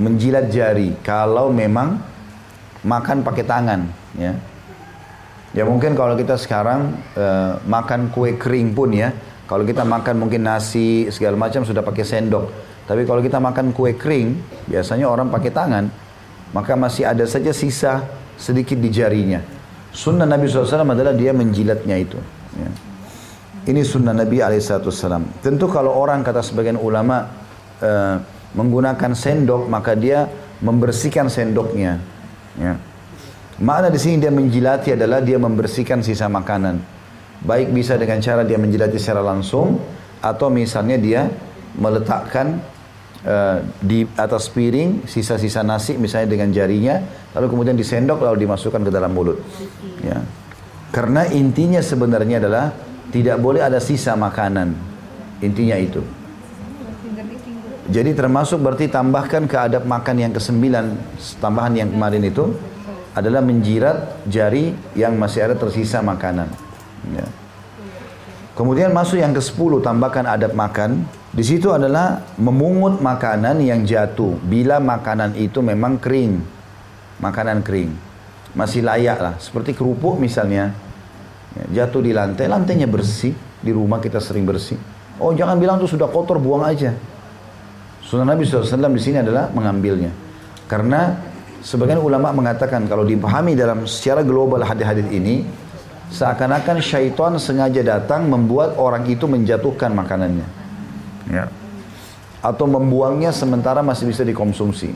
menjilat jari kalau memang makan pakai tangan ya. Ya mungkin kalau kita sekarang uh, makan kue kering pun ya, kalau kita makan mungkin nasi segala macam sudah pakai sendok. Tapi kalau kita makan kue kering, biasanya orang pakai tangan, maka masih ada saja sisa sedikit di jarinya. Sunnah Nabi SAW adalah dia menjilatnya itu. Ya. Ini sunnah Nabi SAW. Tentu kalau orang kata sebagian ulama uh, menggunakan sendok, maka dia membersihkan sendoknya. Ya. Makna di sini dia menjilati adalah dia membersihkan sisa makanan. Baik bisa dengan cara dia menjilati secara langsung atau misalnya dia meletakkan uh, di atas piring sisa-sisa nasi misalnya dengan jarinya lalu kemudian disendok lalu dimasukkan ke dalam mulut. Ya. Karena intinya sebenarnya adalah tidak boleh ada sisa makanan. Intinya itu. Jadi termasuk berarti tambahkan ke adab makan yang kesembilan tambahan yang kemarin itu adalah menjirat jari yang masih ada tersisa makanan. Ya. Kemudian masuk yang ke-10 tambahkan adab makan. Di situ adalah memungut makanan yang jatuh bila makanan itu memang kering. Makanan kering. Masih layak lah. Seperti kerupuk misalnya. Ya, jatuh di lantai, lantainya bersih. Di rumah kita sering bersih. Oh jangan bilang itu sudah kotor, buang aja. Sunnah Nabi SAW di sini adalah mengambilnya. Karena Sebagian ulama mengatakan kalau dipahami dalam secara global hadis-hadis ini, seakan-akan syaitan sengaja datang membuat orang itu menjatuhkan makanannya. Ya. Atau membuangnya sementara masih bisa dikonsumsi.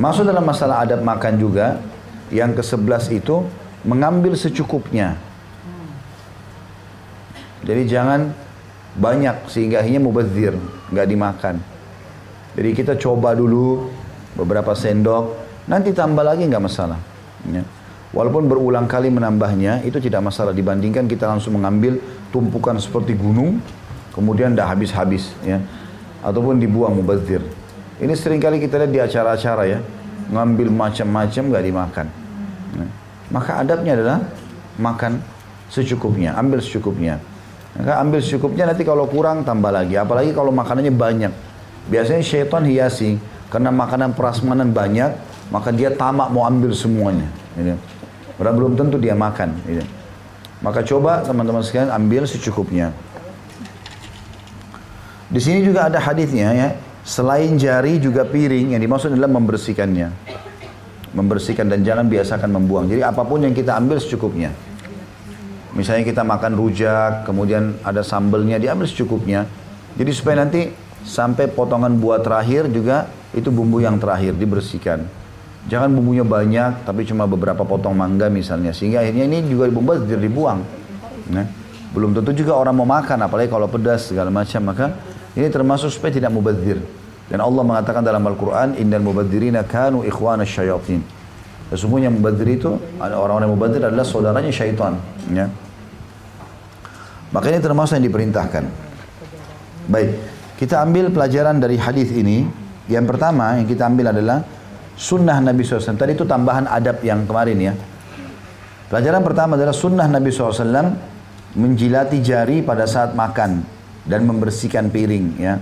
Masuk dalam masalah adab makan juga, yang ke-11 itu mengambil secukupnya. Jadi jangan banyak sehingga akhirnya mubazir, nggak dimakan. Jadi kita coba dulu beberapa sendok, nanti tambah lagi nggak masalah. Ya. Walaupun berulang kali menambahnya, itu tidak masalah dibandingkan kita langsung mengambil tumpukan seperti gunung, kemudian dah habis-habis, ya, ataupun dibuang mubazir. Ini sering kali kita lihat di acara-acara ya, ngambil macam-macam nggak dimakan. Ya. Maka adabnya adalah makan secukupnya, ambil secukupnya. Maka ambil secukupnya nanti kalau kurang tambah lagi, apalagi kalau makanannya banyak. Biasanya syaitan hiasi karena makanan prasmanan banyak, maka dia tamak mau ambil semuanya. Gitu. Padahal belum tentu dia makan. Gitu. Maka coba teman-teman sekalian ambil secukupnya. Di sini juga ada hadisnya ya. Selain jari juga piring yang dimaksud adalah membersihkannya. Membersihkan dan jangan biasakan membuang. Jadi apa pun yang kita ambil secukupnya. Misalnya kita makan rujak, kemudian ada sambelnya, diambil secukupnya. Jadi supaya nanti sampai potongan buah terakhir juga itu bumbu yang terakhir dibersihkan. Jangan bumbunya banyak tapi cuma beberapa potong mangga misalnya sehingga akhirnya ini juga bumbu dibuang. Nah, belum tentu juga orang mau makan apalagi kalau pedas segala macam maka ini termasuk supaya tidak mubadzir. Dan Allah mengatakan dalam Al-Quran, Innal mubadzirina kanu ikhwana syayatin. Sesungguhnya mubadzir itu, orang-orang yang mubadzir adalah saudaranya syaitan. Ya. Maka ini termasuk yang diperintahkan. Baik. Kita ambil pelajaran dari hadis ini. Yang pertama yang kita ambil adalah sunnah Nabi SAW. Tadi itu tambahan adab yang kemarin ya. Pelajaran pertama adalah sunnah Nabi SAW menjilati jari pada saat makan dan membersihkan piring ya.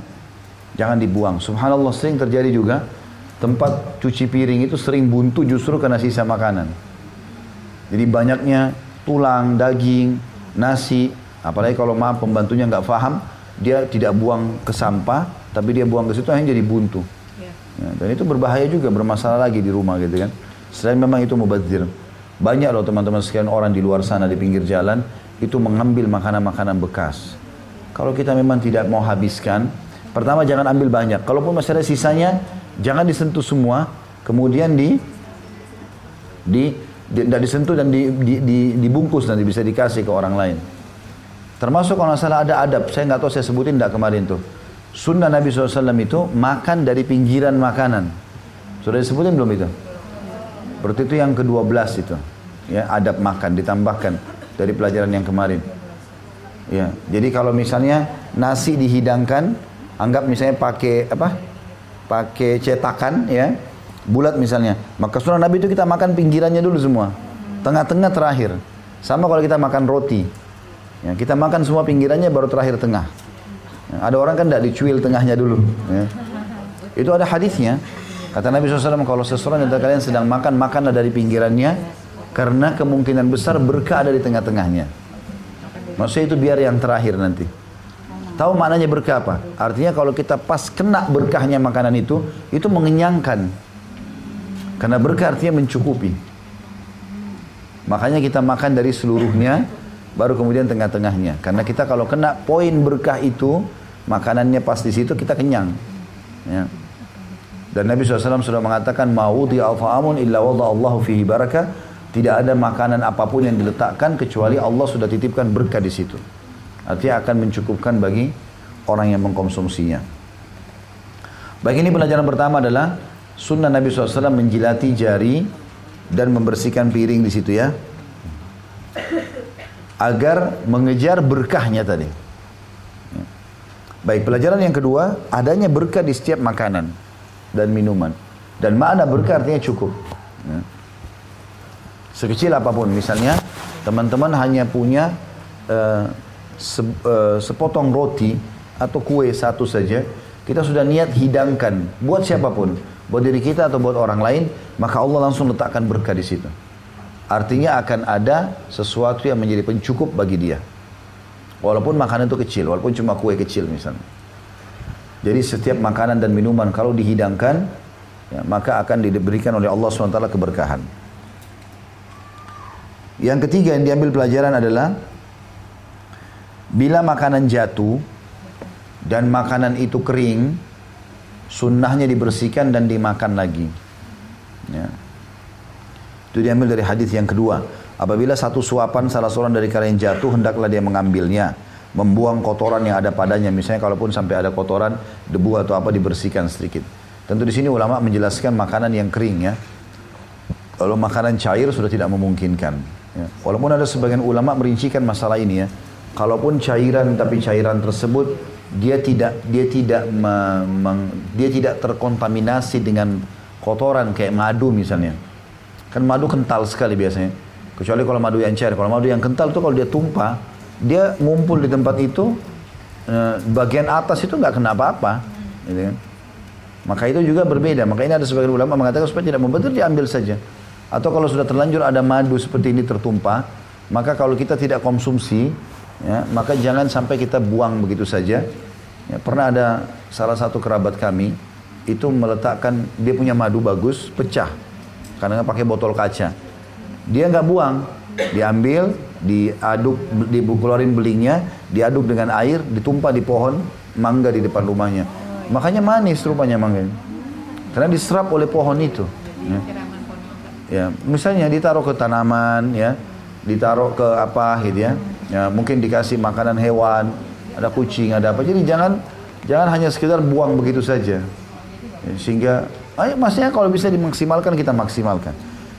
Jangan dibuang. Subhanallah sering terjadi juga tempat cuci piring itu sering buntu justru karena sisa makanan. Jadi banyaknya tulang, daging, nasi, apalagi kalau maaf pembantunya nggak paham, dia tidak buang ke sampah, tapi dia buang ke situ hanya jadi buntu. Ya. Dan itu berbahaya juga, bermasalah lagi di rumah gitu kan. Selain memang itu mubazir. Banyak loh teman-teman sekian orang di luar sana di pinggir jalan itu mengambil makanan-makanan bekas. Kalau kita memang tidak mau habiskan, pertama jangan ambil banyak. Kalaupun masih ada sisanya, jangan disentuh semua, kemudian di di tidak disentuh dan di, di, di, dibungkus nanti bisa dikasih ke orang lain. Termasuk kalau salah ada adab, saya nggak tahu saya sebutin tidak kemarin tuh. Sunnah Nabi SAW itu makan dari pinggiran makanan. Sudah disebutin belum itu? Berarti itu yang ke-12 itu. Ya, adab makan ditambahkan dari pelajaran yang kemarin. Ya, jadi kalau misalnya nasi dihidangkan, anggap misalnya pakai apa? Pakai cetakan ya, bulat misalnya. Maka sunnah Nabi itu kita makan pinggirannya dulu semua. Tengah-tengah terakhir. Sama kalau kita makan roti. Ya, kita makan semua pinggirannya baru terakhir tengah. Ada orang kan tidak dicuil tengahnya dulu. Ya. Itu ada hadisnya. Kata Nabi SAW, kalau seseorang dari kalian sedang makan, makanlah dari pinggirannya. Karena kemungkinan besar berkah ada di tengah-tengahnya. Maksudnya itu biar yang terakhir nanti. Tahu maknanya berkah apa? Artinya kalau kita pas kena berkahnya makanan itu, itu mengenyangkan. Karena berkah artinya mencukupi. Makanya kita makan dari seluruhnya, baru kemudian tengah-tengahnya. Karena kita kalau kena poin berkah itu, makanannya pas di situ kita kenyang. Ya. Dan Nabi SAW sudah mengatakan ma'udi al-fa'amun illa wada Allahu fihi barakah. Tidak ada makanan apa pun yang diletakkan kecuali Allah sudah titipkan berkah di situ. Artinya akan mencukupkan bagi orang yang mengkonsumsinya. Baik ini pelajaran pertama adalah sunnah Nabi SAW menjilati jari dan membersihkan piring di situ ya. Agar mengejar berkahnya tadi. Baik, pelajaran yang kedua, adanya berkah di setiap makanan dan minuman. Dan makna berkah artinya cukup. Ya. Sekecil apa pun, misalnya teman-teman hanya punya uh, se, uh, sepotong roti atau kue satu saja, kita sudah niat hidangkan buat siapa pun, buat diri kita atau buat orang lain, maka Allah langsung letakkan berkah di situ. Artinya akan ada sesuatu yang menjadi pencukup bagi dia. Walaupun makanan itu kecil, walaupun cuma kue kecil misalnya. Jadi setiap makanan dan minuman kalau dihidangkan, ya, maka akan diberikan oleh Allah SWT keberkahan. Yang ketiga yang diambil pelajaran adalah, bila makanan jatuh dan makanan itu kering, sunnahnya dibersihkan dan dimakan lagi. Ya. Itu diambil dari hadis yang kedua. Apabila satu suapan salah seorang dari kalian jatuh, hendaklah dia mengambilnya. Membuang kotoran yang ada padanya. Misalnya kalaupun sampai ada kotoran, debu atau apa dibersihkan sedikit. Tentu di sini ulama menjelaskan makanan yang kering ya. Kalau makanan cair sudah tidak memungkinkan. Ya. Walaupun ada sebagian ulama merincikan masalah ini ya. Kalaupun cairan tapi cairan tersebut dia tidak dia tidak dia tidak terkontaminasi dengan kotoran kayak madu misalnya. Kan madu kental sekali biasanya. Kecuali kalau madu yang cair. Kalau madu yang kental itu kalau dia tumpah, dia ngumpul di tempat itu, eh, bagian atas itu nggak kena apa-apa. Gitu kan? Maka itu juga berbeda. Maka ini ada sebagian ulama mengatakan supaya tidak membetul diambil saja. Atau kalau sudah terlanjur ada madu seperti ini tertumpah, maka kalau kita tidak konsumsi, ya, maka jangan sampai kita buang begitu saja. Ya, pernah ada salah satu kerabat kami itu meletakkan dia punya madu bagus pecah karena pakai botol kaca. Dia nggak buang, diambil, diaduk, dikeluarin belingnya, diaduk dengan air, ditumpah di pohon mangga di depan rumahnya. Makanya manis rupanya mangga. Karena diserap oleh pohon itu. Ya. ya, misalnya ditaruh ke tanaman, ya, ditaruh ke apa gitu ya. Ya, mungkin dikasih makanan hewan, ada kucing, ada apa. Jadi jangan jangan hanya sekedar buang begitu saja. Ya, sehingga, ayo maksudnya kalau bisa dimaksimalkan kita maksimalkan.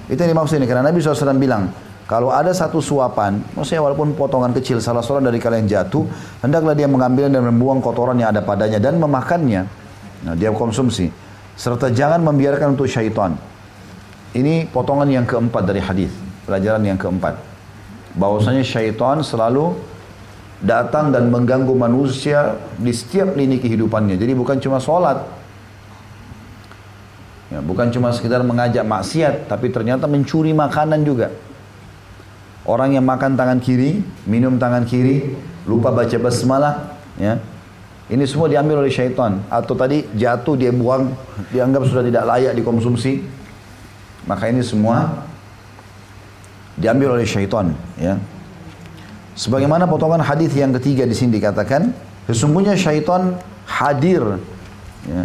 Itu yang dimaksud ini. Karena Nabi SAW bilang, kalau ada satu suapan, maksudnya walaupun potongan kecil, salah seorang dari kalian jatuh, hendaklah dia mengambil dan membuang kotoran yang ada padanya dan memakannya. Nah, dia konsumsi. Serta jangan membiarkan untuk syaitan. Ini potongan yang keempat dari hadis, pelajaran yang keempat. Bahwasanya syaitan selalu datang dan mengganggu manusia di setiap lini kehidupannya. Jadi bukan cuma sholat, Ya, bukan cuma sekedar mengajak maksiat, tapi ternyata mencuri makanan juga. Orang yang makan tangan kiri, minum tangan kiri, lupa baca basmalah, ya. Ini semua diambil oleh syaitan. Atau tadi jatuh dia buang, dianggap sudah tidak layak dikonsumsi. Maka ini semua diambil oleh syaitan, ya. Sebagaimana potongan hadis yang ketiga di sini dikatakan, sesungguhnya syaitan hadir ya,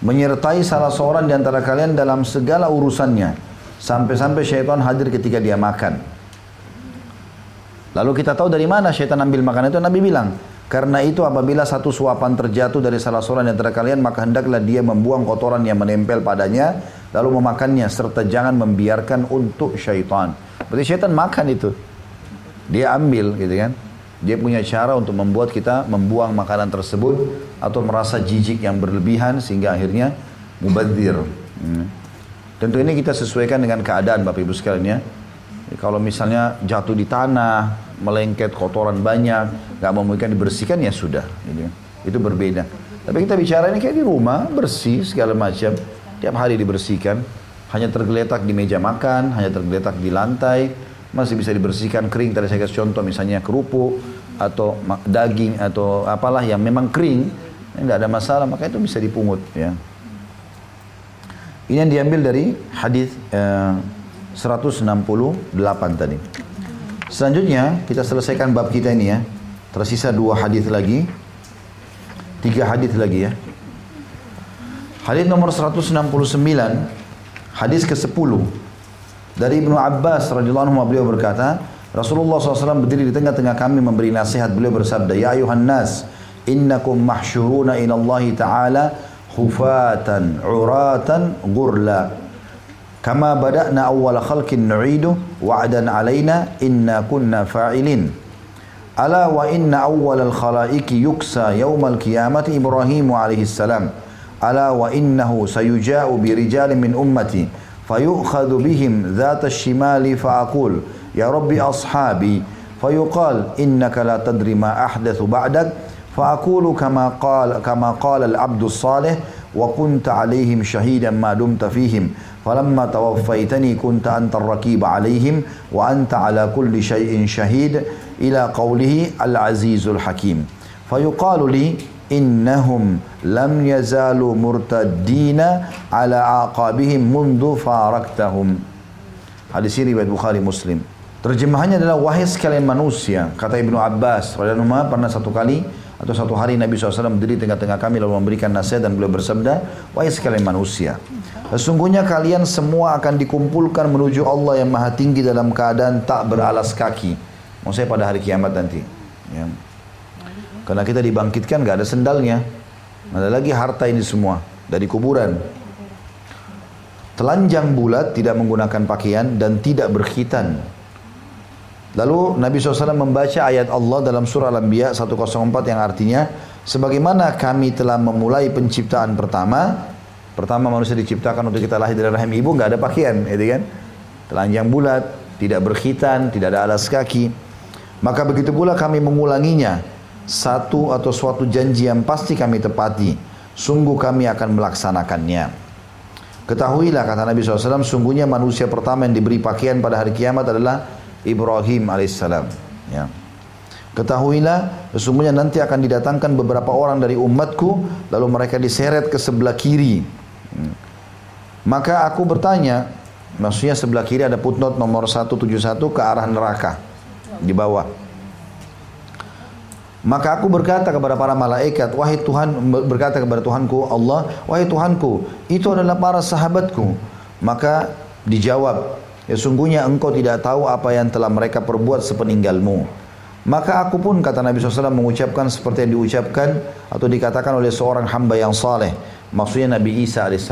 menyertai salah seorang di antara kalian dalam segala urusannya sampai-sampai syaitan hadir ketika dia makan. Lalu kita tahu dari mana syaitan ambil makanan itu Nabi bilang, karena itu apabila satu suapan terjatuh dari salah seorang di antara kalian maka hendaklah dia membuang kotoran yang menempel padanya lalu memakannya serta jangan membiarkan untuk syaitan. Berarti syaitan makan itu. Dia ambil gitu kan. Dia punya cara untuk membuat kita membuang makanan tersebut atau merasa jijik yang berlebihan sehingga akhirnya mubadzir. Hmm. Tentu ini kita sesuaikan dengan keadaan Bapak Ibu sekalian ya. Kalau misalnya jatuh di tanah, melengket kotoran banyak, nggak memungkinkan dibersihkan ya sudah. Gitu. Itu berbeda. Tapi kita bicara ini kayak di rumah bersih segala macam, tiap hari dibersihkan. Hanya tergeletak di meja makan, hanya tergeletak di lantai, masih bisa dibersihkan kering. Tadi saya kasih contoh misalnya kerupuk atau daging atau apalah yang memang kering, tidak ada masalah, maka itu bisa dipungut ya. Ini yang diambil dari hadis eh, 168 tadi. Selanjutnya kita selesaikan bab kita ini ya. Tersisa dua hadis lagi. Tiga hadis lagi ya. Hadis nomor 169 hadis ke-10 dari Ibnu Abbas radhiyallahu anhu beliau berkata, Rasulullah SAW berdiri di tengah-tengah kami memberi nasihat. Beliau bersabda, Ya ayuhan nas, innakum mahsyuruna ila Allah Ta'ala hufatan uratan gurla kama bada'na awwal khalqin nu'idu wa'dan alaina inna kunna fa'ilin. Ala wa inna awwal al khalaiki yuksa yawm al qiyamati ibrahim alaihi salam. Ala wa innahu sayuja'u bi rijalin min ummati fayu'khadhu bihim dhat ash-shimali fa'aqul ya rabbi ashabi fayuqal innaka la tadri ma ahdathu ba'dak فأقول كما قال كما قال العبد الصالح وكنت عليهم شهيدا ما دمت فيهم. فلما توفيتني كنت أنت الركيب عليهم وأنت على كل شيء شهيد. إلى قوله العزيز الحكيم. فيقال لي innahum lam yazalu murtaddina ala aqabihim mundu faraktahum. Hadis ini riwayat Bukhari Muslim. Terjemahannya adalah wahai sekalian manusia, kata Ibnu Abbas radhiyallahu pernah satu kali atau satu hari Nabi SAW berdiri tengah-tengah kami lalu memberikan nasihat dan beliau bersabda, wahai sekalian manusia, sesungguhnya kalian semua akan dikumpulkan menuju Allah yang maha tinggi dalam keadaan tak beralas kaki. Maksudnya pada hari kiamat nanti. Ya. Karena kita dibangkitkan gak ada sendalnya. Ada lagi harta ini semua dari kuburan. Telanjang bulat tidak menggunakan pakaian dan tidak berkhitan Lalu Nabi SAW membaca ayat Allah dalam surah Al-Anbiya 104 yang artinya sebagaimana kami telah memulai penciptaan pertama pertama manusia diciptakan untuk kita lahir dari rahim ibu nggak ada pakaian gitu kan telanjang bulat tidak berkhitan tidak ada alas kaki maka begitu pula kami mengulanginya satu atau suatu janji yang pasti kami tepati sungguh kami akan melaksanakannya ketahuilah kata Nabi SAW sungguhnya manusia pertama yang diberi pakaian pada hari kiamat adalah Ibrahim alaihissalam. Ya. Ketahuilah, sesungguhnya nanti akan didatangkan beberapa orang dari umatku, lalu mereka diseret ke sebelah kiri. Hmm. Maka aku bertanya, maksudnya sebelah kiri ada footnote nomor 171 ke arah neraka di bawah. Maka aku berkata kepada para malaikat, wahai Tuhan berkata kepada Tuhanku Allah, wahai Tuhanku, itu adalah para sahabatku. Maka dijawab, Ya sungguhnya engkau tidak tahu apa yang telah mereka perbuat sepeninggalmu. Maka aku pun kata Nabi SAW mengucapkan seperti yang diucapkan atau dikatakan oleh seorang hamba yang saleh. Maksudnya Nabi Isa AS.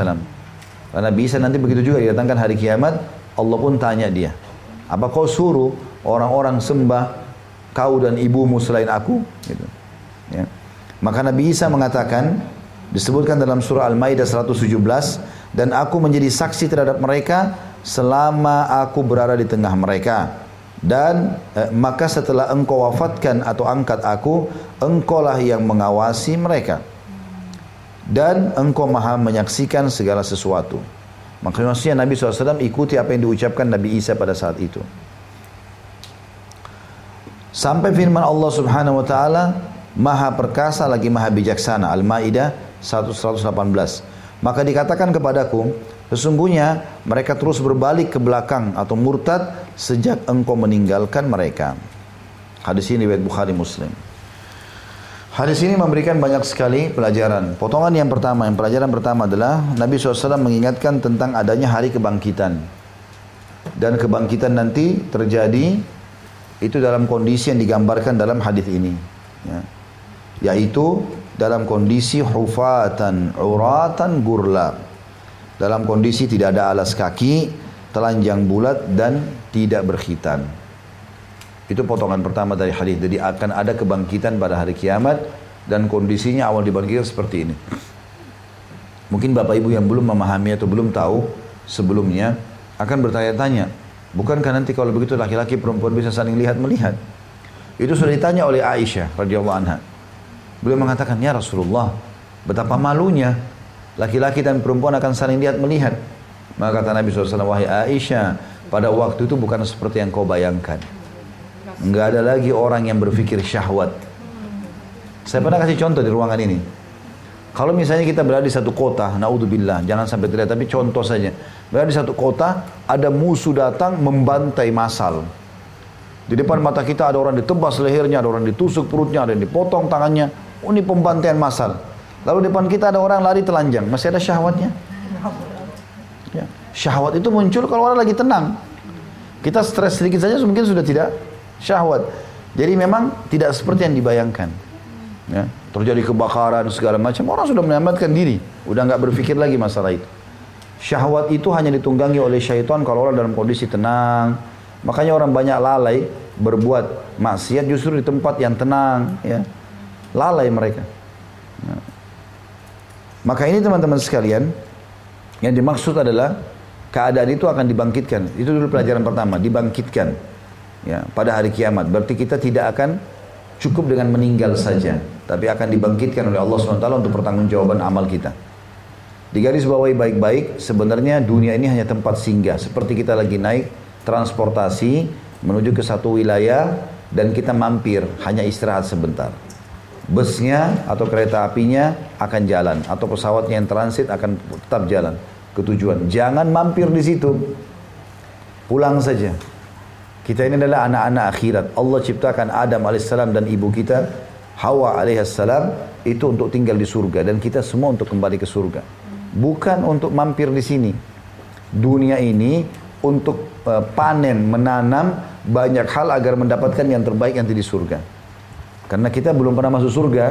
Nabi Isa nanti begitu juga didatangkan hari kiamat. Allah pun tanya dia. Apa kau suruh orang-orang sembah kau dan ibumu selain aku? Gitu. Ya. Maka Nabi Isa mengatakan disebutkan dalam surah Al-Maidah 117 dan aku menjadi saksi terhadap mereka selama aku berada di tengah mereka dan eh, maka setelah engkau wafatkan atau angkat aku engkaulah yang mengawasi mereka dan engkau maha menyaksikan segala sesuatu maka maksudnya Nabi SAW ikuti apa yang diucapkan Nabi Isa pada saat itu sampai firman Allah Subhanahu Wa Taala maha perkasa lagi maha bijaksana Al-Maidah 118 maka dikatakan kepadaku Sesungguhnya mereka terus berbalik ke belakang atau murtad sejak engkau meninggalkan mereka. Hadis ini riwayat Bukhari Muslim. Hadis ini memberikan banyak sekali pelajaran. Potongan yang pertama, yang pelajaran pertama adalah Nabi SAW mengingatkan tentang adanya hari kebangkitan. Dan kebangkitan nanti terjadi itu dalam kondisi yang digambarkan dalam hadis ini. Ya. Yaitu dalam kondisi hufatan, uratan, gurla dalam kondisi tidak ada alas kaki, telanjang bulat dan tidak berkhitan. Itu potongan pertama dari hadis. Jadi akan ada kebangkitan pada hari kiamat dan kondisinya awal dibangkitkan seperti ini. Mungkin Bapak Ibu yang belum memahami atau belum tahu sebelumnya akan bertanya-tanya, bukankah nanti kalau begitu laki-laki perempuan bisa saling lihat melihat? Itu sudah ditanya oleh Aisyah radhiyallahu anha. Beliau mengatakan, "Ya Rasulullah, betapa malunya laki-laki dan perempuan akan saling lihat melihat." Maka kata Nabi SAW, "Wahai Aisyah, pada waktu itu bukan seperti yang kau bayangkan. Enggak ada lagi orang yang berpikir syahwat. Saya pernah kasih contoh di ruangan ini. Kalau misalnya kita berada di satu kota, naudzubillah, jangan sampai terlihat, tapi contoh saja. Berada di satu kota, ada musuh datang membantai masal. Di depan mata kita ada orang ditebas lehernya, ada orang ditusuk perutnya, ada yang dipotong tangannya. Oh, ini pembantaian massal. Lalu depan kita ada orang lari telanjang. Masih ada syahwatnya? Ya. Syahwat itu muncul kalau orang lagi tenang. Kita stres sedikit saja mungkin sudah tidak syahwat. Jadi memang tidak seperti yang dibayangkan. Ya. Terjadi kebakaran segala macam. Orang sudah menyelamatkan diri. Udah nggak berpikir lagi masalah itu. Syahwat itu hanya ditunggangi oleh syaitan kalau orang dalam kondisi tenang, Makanya orang banyak lalai berbuat maksiat justru di tempat yang tenang, ya. Lalai mereka. Nah. Maka ini teman-teman sekalian, yang dimaksud adalah keadaan itu akan dibangkitkan. Itu dulu pelajaran pertama, dibangkitkan. Ya, pada hari kiamat. Berarti kita tidak akan cukup dengan meninggal saja, tapi akan dibangkitkan oleh Allah SWT untuk pertanggungjawaban amal kita. Di garis bawahi baik-baik, sebenarnya dunia ini hanya tempat singgah. Seperti kita lagi naik transportasi menuju ke satu wilayah dan kita mampir hanya istirahat sebentar. Busnya atau kereta apinya akan jalan atau pesawatnya yang transit akan tetap jalan ke tujuan. Jangan mampir di situ. Pulang saja. Kita ini adalah anak-anak akhirat. Allah ciptakan Adam alaihissalam dan ibu kita Hawa alaihissalam itu untuk tinggal di surga dan kita semua untuk kembali ke surga. Bukan untuk mampir di sini. Dunia ini untuk uh, panen, menanam banyak hal agar mendapatkan yang terbaik nanti di surga. Karena kita belum pernah masuk surga,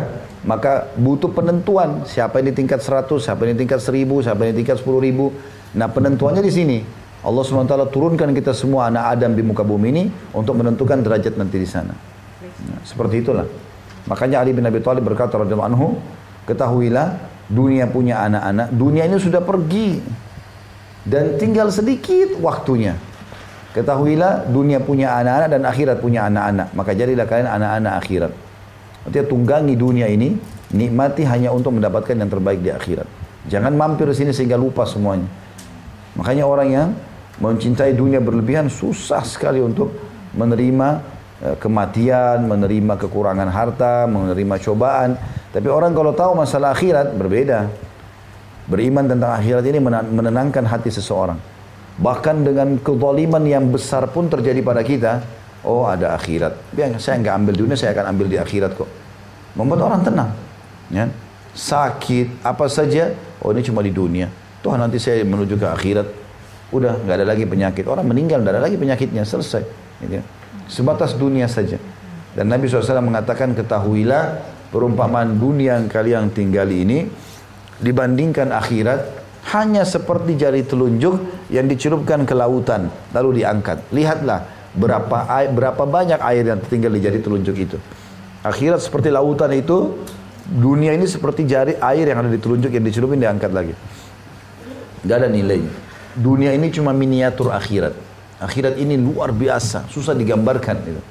maka butuh penentuan siapa yang di tingkat 100, siapa yang di tingkat 1000, siapa yang di tingkat 10 ribu. Nah penentuannya di sini. Allah SWT turunkan kita semua anak Adam di muka bumi ini untuk menentukan derajat nanti di sana. Nah, seperti itulah. Makanya Ali bin Abi Thalib berkata radhiyallahu anhu, ketahuilah dunia punya anak-anak, dunia ini sudah pergi dan tinggal sedikit waktunya. Ketahuilah dunia punya anak-anak dan akhirat punya anak-anak. Maka jadilah kalian anak-anak akhirat. Artinya tunggangi dunia ini, nikmati hanya untuk mendapatkan yang terbaik di akhirat. Jangan mampir sini sehingga lupa semuanya. Makanya orang yang mencintai dunia berlebihan susah sekali untuk menerima eh, kematian, menerima kekurangan harta, menerima cobaan. Tapi orang kalau tahu masalah akhirat berbeda. Beriman tentang akhirat ini menenangkan hati seseorang. Bahkan dengan kezaliman yang besar pun terjadi pada kita, oh ada akhirat. Biar saya nggak ambil dunia, saya akan ambil di akhirat kok. Membuat orang tenang. Ya. Sakit, apa saja, oh ini cuma di dunia. Tuh nanti saya menuju ke akhirat. Udah nggak ada lagi penyakit. Orang meninggal, nggak ada lagi penyakitnya, selesai. Gitu. Sebatas dunia saja. Dan Nabi SAW mengatakan, ketahuilah perumpamaan dunia yang kalian tinggali ini, dibandingkan akhirat hanya seperti jari telunjuk yang dicelupkan ke lautan lalu diangkat. Lihatlah berapa air, berapa banyak air yang tertinggal di jari telunjuk itu. Akhirat seperti lautan itu, dunia ini seperti jari air yang ada di telunjuk yang dicelupin diangkat lagi. Gak ada nilai. Dunia ini cuma miniatur akhirat. Akhirat ini luar biasa, susah digambarkan. Gitu.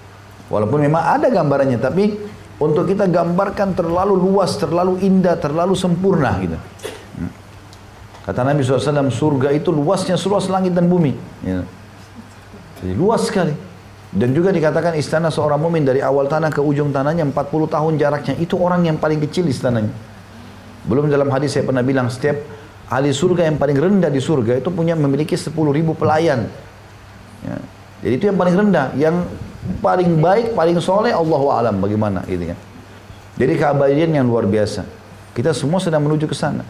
Walaupun memang ada gambarannya, tapi untuk kita gambarkan terlalu luas, terlalu indah, terlalu sempurna gitu. Kata Nabi SAW, surga itu luasnya seluas langit dan bumi. Ya. Jadi luas sekali. Dan juga dikatakan istana seorang mumin dari awal tanah ke ujung tanahnya 40 tahun jaraknya. Itu orang yang paling kecil istananya. Belum dalam hadis saya pernah bilang setiap ahli surga yang paling rendah di surga itu punya memiliki 10 ribu pelayan. Ya. Jadi itu yang paling rendah. Yang paling baik, paling soleh, Allah alam bagaimana gitu ya. Jadi keabadian yang luar biasa. Kita semua sedang menuju ke sana.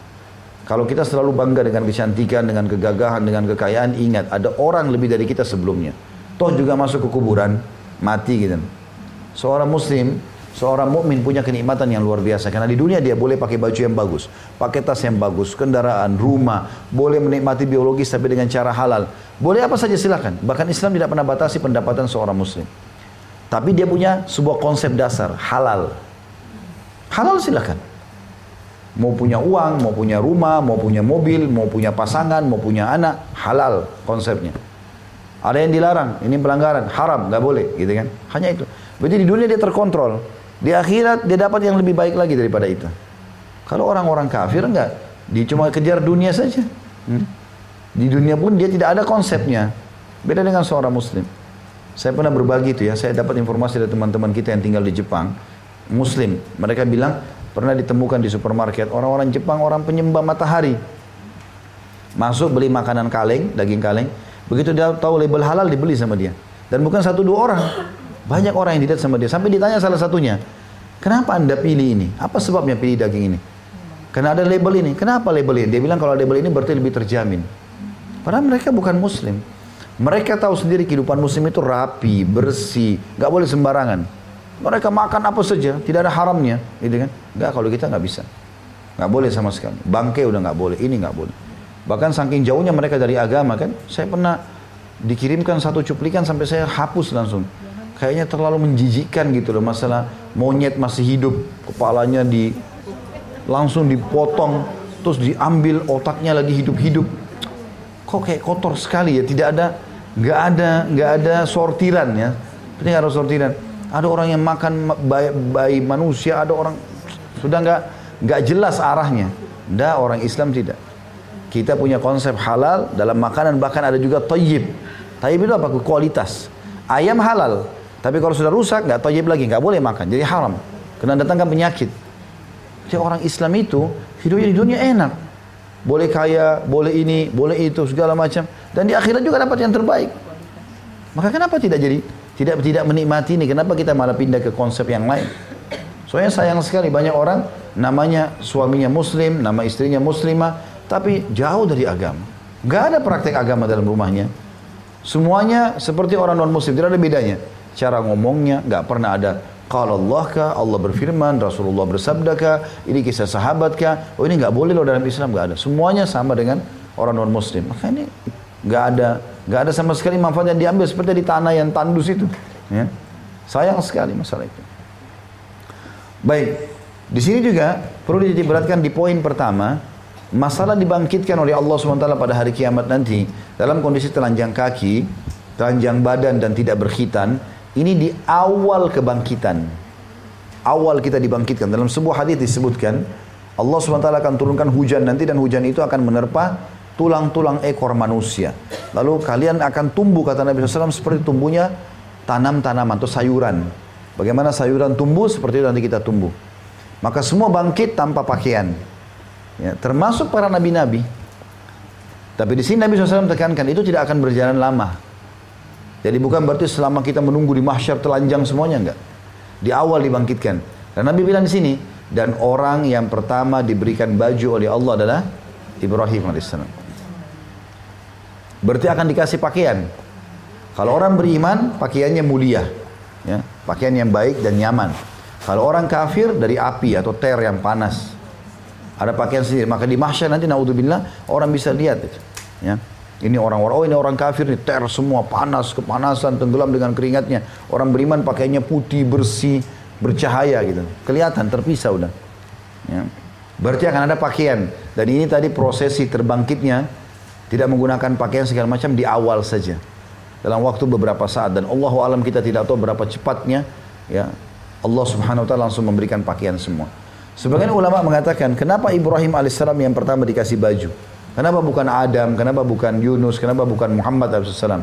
Kalau kita selalu bangga dengan kecantikan, dengan kegagahan, dengan kekayaan, ingat ada orang lebih dari kita sebelumnya. Toh juga masuk ke kuburan, mati gitu. Seorang muslim, seorang mukmin punya kenikmatan yang luar biasa karena di dunia dia boleh pakai baju yang bagus, pakai tas yang bagus, kendaraan, rumah, boleh menikmati biologis tapi dengan cara halal. Boleh apa saja silakan. Bahkan Islam tidak pernah batasi pendapatan seorang muslim. Tapi dia punya sebuah konsep dasar, halal. Halal silakan. Mau punya uang, mau punya rumah, mau punya mobil, mau punya pasangan, mau punya anak, halal konsepnya. Ada yang dilarang, ini pelanggaran, haram, nggak boleh, gitu kan? Hanya itu. Berarti di dunia dia terkontrol. Di akhirat dia dapat yang lebih baik lagi daripada itu. Kalau orang-orang kafir enggak, dia cuma kejar dunia saja. Hmm? Di dunia pun dia tidak ada konsepnya. Beda dengan seorang muslim. Saya pernah berbagi itu ya, saya dapat informasi dari teman-teman kita yang tinggal di Jepang, muslim. Mereka bilang pernah ditemukan di supermarket orang-orang Jepang orang penyembah matahari. Masuk beli makanan kaleng, daging kaleng, begitu dia tahu label halal dibeli sama dia. Dan bukan satu dua orang, banyak orang yang dilihat sama dia. Sampai ditanya salah satunya, kenapa anda pilih ini? Apa sebabnya pilih daging ini? Karena ada label ini. Kenapa label ini? Dia bilang kalau label ini berarti lebih terjamin. Padahal mereka bukan muslim. Mereka tahu sendiri kehidupan muslim itu rapi, bersih, nggak boleh sembarangan. Mereka makan apa saja, tidak ada haramnya, gitu kan? Nggak kalau kita nggak bisa, nggak boleh sama sekali. Bangke udah nggak boleh, ini nggak boleh. Bahkan saking jauhnya mereka dari agama kan, saya pernah dikirimkan satu cuplikan sampai saya hapus langsung kayaknya terlalu menjijikkan gitu loh. Masalah monyet masih hidup kepalanya di langsung dipotong terus diambil otaknya lagi hidup-hidup. Kok kayak kotor sekali ya? Tidak ada nggak ada nggak ada sortiran ya. Ini ada sortiran. Ada orang yang makan bayi, bayi manusia ada orang sudah nggak nggak jelas arahnya. Ndak orang Islam tidak. Kita punya konsep halal dalam makanan bahkan ada juga tayyib. Tayyib itu apa? Kualitas. Ayam halal tapi kalau sudah rusak, nggak tojib lagi, nggak boleh makan. Jadi haram. Karena datangkan penyakit. Jadi orang Islam itu hidupnya di dunia enak. Boleh kaya, boleh ini, boleh itu, segala macam. Dan di akhirat juga dapat yang terbaik. Maka kenapa tidak jadi tidak tidak menikmati ini? Kenapa kita malah pindah ke konsep yang lain? Soalnya sayang sekali banyak orang namanya suaminya muslim, nama istrinya muslimah, tapi jauh dari agama. Gak ada praktek agama dalam rumahnya. Semuanya seperti orang non muslim, tidak ada bedanya cara ngomongnya nggak pernah ada kalau Allah kah, Allah berfirman, Rasulullah bersabda kah, ini kisah sahabat kah, oh ini nggak boleh loh dalam Islam nggak ada. Semuanya sama dengan orang non Muslim. Maka ini nggak ada nggak ada sama sekali manfaat yang diambil seperti di tanah yang tandus itu. Ya. Sayang sekali masalah itu. Baik, di sini juga perlu diberatkan di poin pertama, masalah dibangkitkan oleh Allah SWT pada hari kiamat nanti dalam kondisi telanjang kaki, telanjang badan dan tidak berkhitan, ini di awal kebangkitan. Awal kita dibangkitkan. Dalam sebuah hadis disebutkan, Allah SWT akan turunkan hujan nanti dan hujan itu akan menerpa tulang-tulang ekor manusia. Lalu kalian akan tumbuh, kata Nabi SAW, seperti tumbuhnya tanam-tanaman atau sayuran. Bagaimana sayuran tumbuh, seperti itu nanti kita tumbuh. Maka semua bangkit tanpa pakaian. Ya, termasuk para nabi-nabi. Tapi di sini Nabi SAW tekankan, itu tidak akan berjalan lama. Jadi bukan berarti selama kita menunggu di mahsyar telanjang semuanya enggak. Di awal dibangkitkan. Dan Nabi bilang di sini, dan orang yang pertama diberikan baju oleh Allah adalah Ibrahim alaihissalam. Berarti akan dikasih pakaian. Kalau orang beriman, pakaiannya mulia, ya, pakaian yang baik dan nyaman. Kalau orang kafir dari api atau ter yang panas, ada pakaian sendiri. Maka di mahsyar nanti naudzubillah orang bisa lihat ya. Ini orang-orang, oh ini orang kafir nih, ter semua, panas, kepanasan, tenggelam dengan keringatnya. Orang beriman pakainya putih, bersih, bercahaya gitu. Kelihatan, terpisah udah. Ya. Berarti akan ada pakaian. Dan ini tadi prosesi terbangkitnya, tidak menggunakan pakaian segala macam di awal saja. Dalam waktu beberapa saat. Dan Allah alam kita tidak tahu berapa cepatnya, ya Allah subhanahu wa ta'ala langsung memberikan pakaian semua. Sebagian ulama mengatakan, kenapa Ibrahim alaihissalam yang pertama dikasih baju? Kenapa bukan Adam? Kenapa bukan Yunus? Kenapa bukan Muhammad SAW?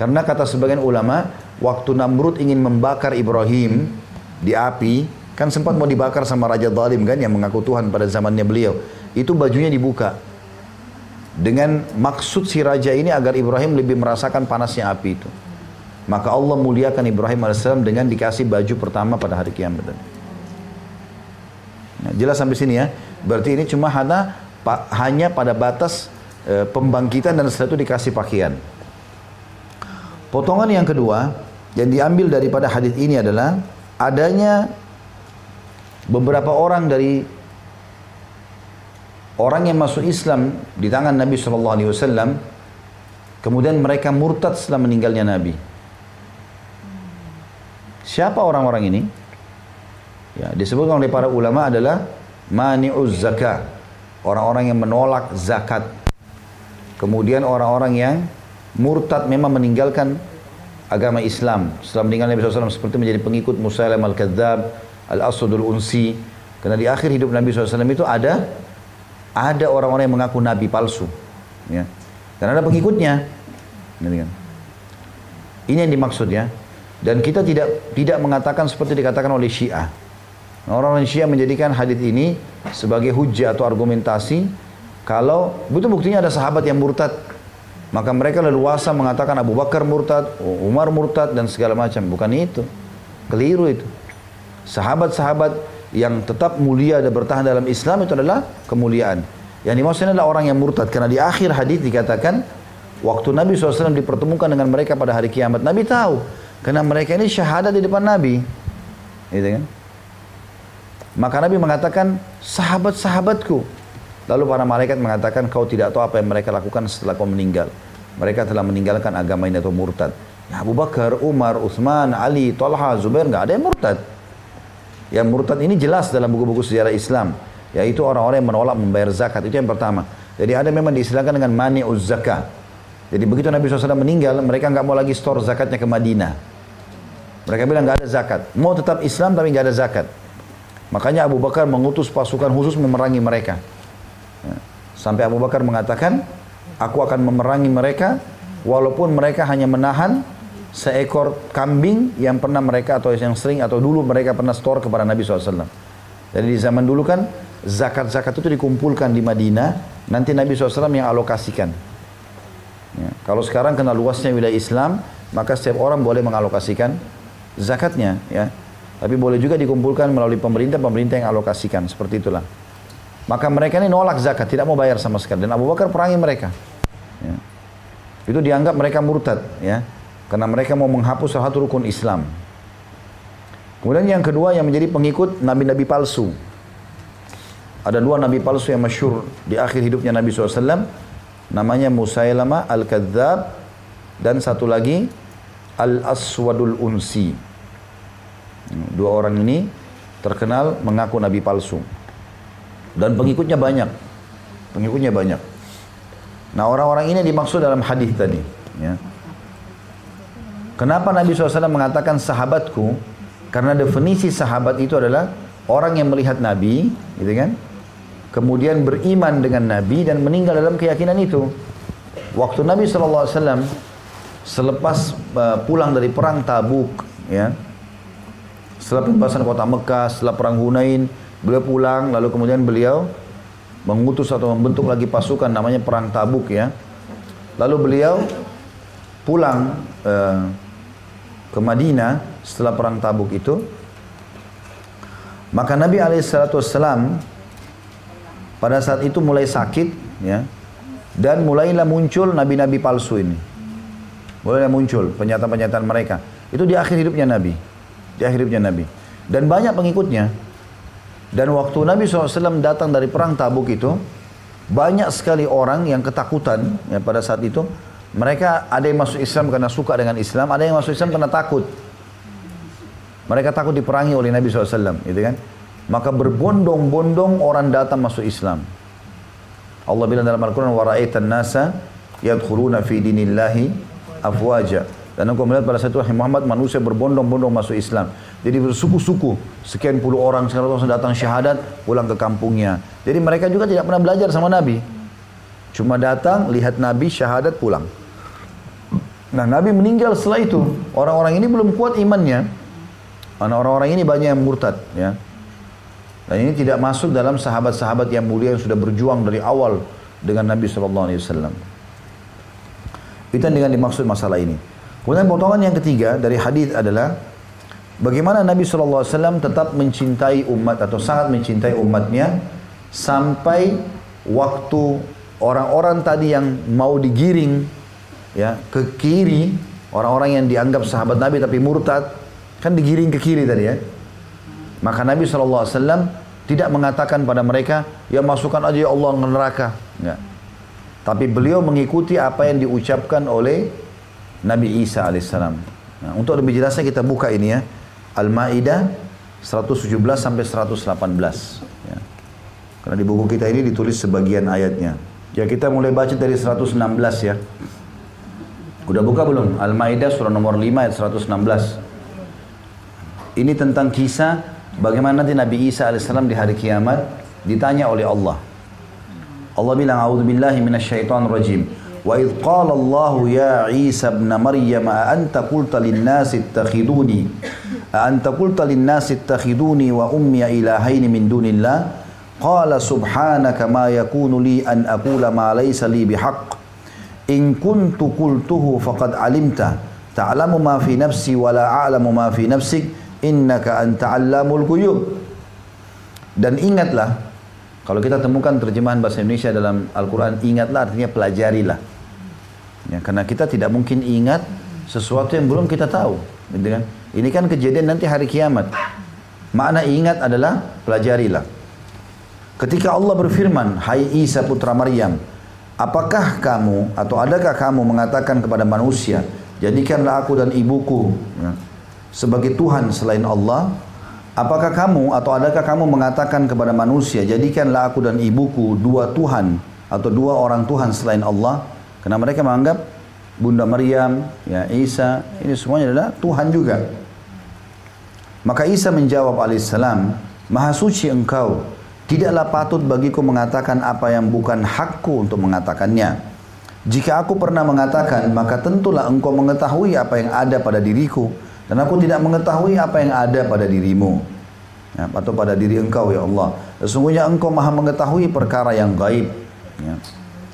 Karena kata sebagian ulama, waktu Namrud ingin membakar Ibrahim di api, kan sempat mau dibakar sama Raja Zalim kan yang mengaku Tuhan pada zamannya beliau. Itu bajunya dibuka. Dengan maksud si raja ini agar Ibrahim lebih merasakan panasnya api itu. Maka Allah muliakan Ibrahim AS dengan dikasih baju pertama pada hari kiamat. Nah, jelas sampai sini ya. Berarti ini cuma hanya hanya pada batas e, pembangkitan dan setelah itu dikasih pakaian. Potongan yang kedua yang diambil daripada hadis ini adalah adanya beberapa orang dari orang yang masuk Islam di tangan Nabi Shallallahu Alaihi Wasallam, kemudian mereka murtad setelah meninggalnya Nabi. Siapa orang-orang ini? Ya, disebutkan oleh para ulama adalah mani'uz zakah orang-orang yang menolak zakat, kemudian orang-orang yang murtad memang meninggalkan agama Islam setelah meninggal Nabi SAW seperti menjadi pengikut Musailam al-Kadzab, al-Asudul Unsi. Karena di akhir hidup Nabi SAW itu ada ada orang-orang yang mengaku Nabi palsu. Ya. Dan ada pengikutnya. Gitu kan. Ini yang dimaksud ya. Dan kita tidak tidak mengatakan seperti dikatakan oleh Syiah. Orang-orang Syiah menjadikan hadis ini sebagai hujah atau argumentasi kalau betul buktinya ada sahabat yang murtad maka mereka leluasa mengatakan Abu Bakar murtad, Umar murtad dan segala macam. Bukan itu. Keliru itu. Sahabat-sahabat yang tetap mulia dan bertahan dalam Islam itu adalah kemuliaan. Yang dimaksudnya adalah orang yang murtad. Karena di akhir hadis dikatakan waktu Nabi SAW dipertemukan dengan mereka pada hari kiamat. Nabi tahu. Karena mereka ini syahadat di depan Nabi. Gitu kan? Maka Nabi mengatakan, sahabat-sahabatku, Lalu para malaikat mengatakan kau tidak tahu apa yang mereka lakukan setelah kau meninggal. Mereka telah meninggalkan agama ini atau murtad. Ya Abu Bakar, Umar, Utsman, Ali, Talha, Zubair nggak ada yang murtad. Yang murtad ini jelas dalam buku-buku sejarah Islam. Yaitu orang-orang yang menolak membayar zakat. Itu yang pertama. Jadi ada memang diistilahkan dengan mani zakah. Jadi begitu Nabi SAW meninggal, mereka nggak mau lagi store zakatnya ke Madinah. Mereka bilang nggak ada zakat. Mau tetap Islam tapi nggak ada zakat. Makanya Abu Bakar mengutus pasukan khusus memerangi mereka. Sampai Abu Bakar mengatakan, aku akan memerangi mereka walaupun mereka hanya menahan seekor kambing yang pernah mereka atau yang sering atau dulu mereka pernah store kepada Nabi SAW. Jadi di zaman dulu kan zakat-zakat itu dikumpulkan di Madinah, nanti Nabi SAW yang alokasikan. Ya. Kalau sekarang kena luasnya wilayah Islam, maka setiap orang boleh mengalokasikan zakatnya. Ya. Tapi boleh juga dikumpulkan melalui pemerintah, pemerintah yang alokasikan. Seperti itulah. Maka mereka ini nolak zakat, tidak mau bayar sama sekali. Dan Abu Bakar perangi mereka. Ya. Itu dianggap mereka murtad, ya, karena mereka mau menghapus salah satu rukun Islam. Kemudian yang kedua yang menjadi pengikut nabi-nabi palsu. Ada dua nabi palsu yang masyur di akhir hidupnya Nabi SAW. Namanya Musailama Al-Kadzab dan satu lagi Al-Aswadul Unsi. Dua orang ini terkenal mengaku nabi palsu. Dan pengikutnya banyak. Pengikutnya banyak. Nah orang-orang ini dimaksud dalam hadis tadi. Ya. Kenapa Nabi SAW mengatakan sahabatku? Karena definisi sahabat itu adalah orang yang melihat Nabi, gitu kan? Kemudian beriman dengan Nabi dan meninggal dalam keyakinan itu. Waktu Nabi SAW selepas uh, pulang dari perang Tabuk, ya, setelah pembahasan kota Mekah, setelah perang Hunain, Beliau pulang lalu kemudian beliau mengutus atau membentuk lagi pasukan namanya perang Tabuk ya. Lalu beliau pulang eh, ke Madinah setelah perang Tabuk itu. Maka Nabi Alaihissalam pada saat itu mulai sakit ya dan mulailah muncul nabi-nabi palsu ini. Mulailah muncul pernyataan-pernyataan mereka. Itu di akhir hidupnya Nabi Di akhir hidupnya Nabi. Dan banyak pengikutnya. Dan waktu Nabi SAW datang dari perang tabuk itu, banyak sekali orang yang ketakutan ya, pada saat itu. Mereka ada yang masuk Islam karena suka dengan Islam, ada yang masuk Islam karena takut. Mereka takut diperangi oleh Nabi SAW, gitu kan? Maka berbondong-bondong orang datang masuk Islam. Allah bilang dalam Al-Quran, وَرَأَيْتَ النَّاسَ يَدْخُلُونَ فِي دِينِ اللَّهِ أَفْوَاجًا dan engkau melihat pada saat itu Muhammad manusia berbondong-bondong masuk Islam. Jadi bersuku-suku, sekian puluh orang, sekian orang datang syahadat, pulang ke kampungnya. Jadi mereka juga tidak pernah belajar sama Nabi. Cuma datang, lihat Nabi, syahadat, pulang. Nah Nabi meninggal setelah itu. Orang-orang ini belum kuat imannya. Karena orang-orang ini banyak yang murtad. Ya. Dan ini tidak masuk dalam sahabat-sahabat yang mulia yang sudah berjuang dari awal dengan Nabi SAW. Itu yang dengan dimaksud masalah ini. Kemudian potongan yang ketiga dari hadis adalah bagaimana Nabi SAW tetap mencintai umat atau sangat mencintai umatnya sampai waktu orang-orang tadi yang mau digiring ya ke kiri orang-orang yang dianggap sahabat Nabi tapi murtad kan digiring ke kiri tadi ya. Maka Nabi SAW tidak mengatakan pada mereka ya masukkan aja ya Allah ke neraka. Enggak. Tapi beliau mengikuti apa yang diucapkan oleh Nabi Isa alaihissalam. Nah, untuk lebih jelasnya kita buka ini ya. Al-Maidah 117 sampai 118. Ya. Karena di buku kita ini ditulis sebagian ayatnya. Ya kita mulai baca dari 116 ya. Udah buka belum? Al-Maidah surah nomor 5 ayat 116. Ini tentang kisah bagaimana nanti Nabi Isa alaihissalam di hari kiamat ditanya oleh Allah. Allah bilang, "A'udzu billahi minasyaitonir rajim." Wa idh qala Allah ya Isa ibn Maryam a anta qulta lin-nasi ittakhiduni? A anta qulta lin-nasi ittakhiduni wa ummi ilahaini min dunillah? Qala subhanaka ma yakunu li an aqula ma laysa li bihaqq. In kuntu qultuhu faqad alimta. Ta'lamu ma fi nafsi wa la a'lamu ma fi nafsik. Innaka anta 'allamul ghuyub. Dan ingatlah kalau kita temukan terjemahan bahasa Indonesia dalam Al-Quran, ingatlah artinya pelajarilah. Ya, karena kita tidak mungkin ingat sesuatu yang belum kita tahu. Gitu kan? Ini kan kejadian nanti hari kiamat. Makna ingat adalah pelajarilah. Ketika Allah berfirman, Hai Isa putra Maryam, apakah kamu atau adakah kamu mengatakan kepada manusia, jadikanlah aku dan ibuku ya, sebagai Tuhan selain Allah? Apakah kamu atau adakah kamu mengatakan kepada manusia, jadikanlah aku dan ibuku dua Tuhan atau dua orang Tuhan selain Allah? Karena mereka menganggap Bunda Maryam, ya Isa, ini semuanya adalah Tuhan juga. Maka Isa menjawab alaihissalam, Maha suci engkau, tidaklah patut bagiku mengatakan apa yang bukan hakku untuk mengatakannya. Jika aku pernah mengatakan, maka tentulah engkau mengetahui apa yang ada pada diriku, dan aku tidak mengetahui apa yang ada pada dirimu. Ya, atau pada diri engkau ya Allah. Sesungguhnya engkau maha mengetahui perkara yang gaib. Ya.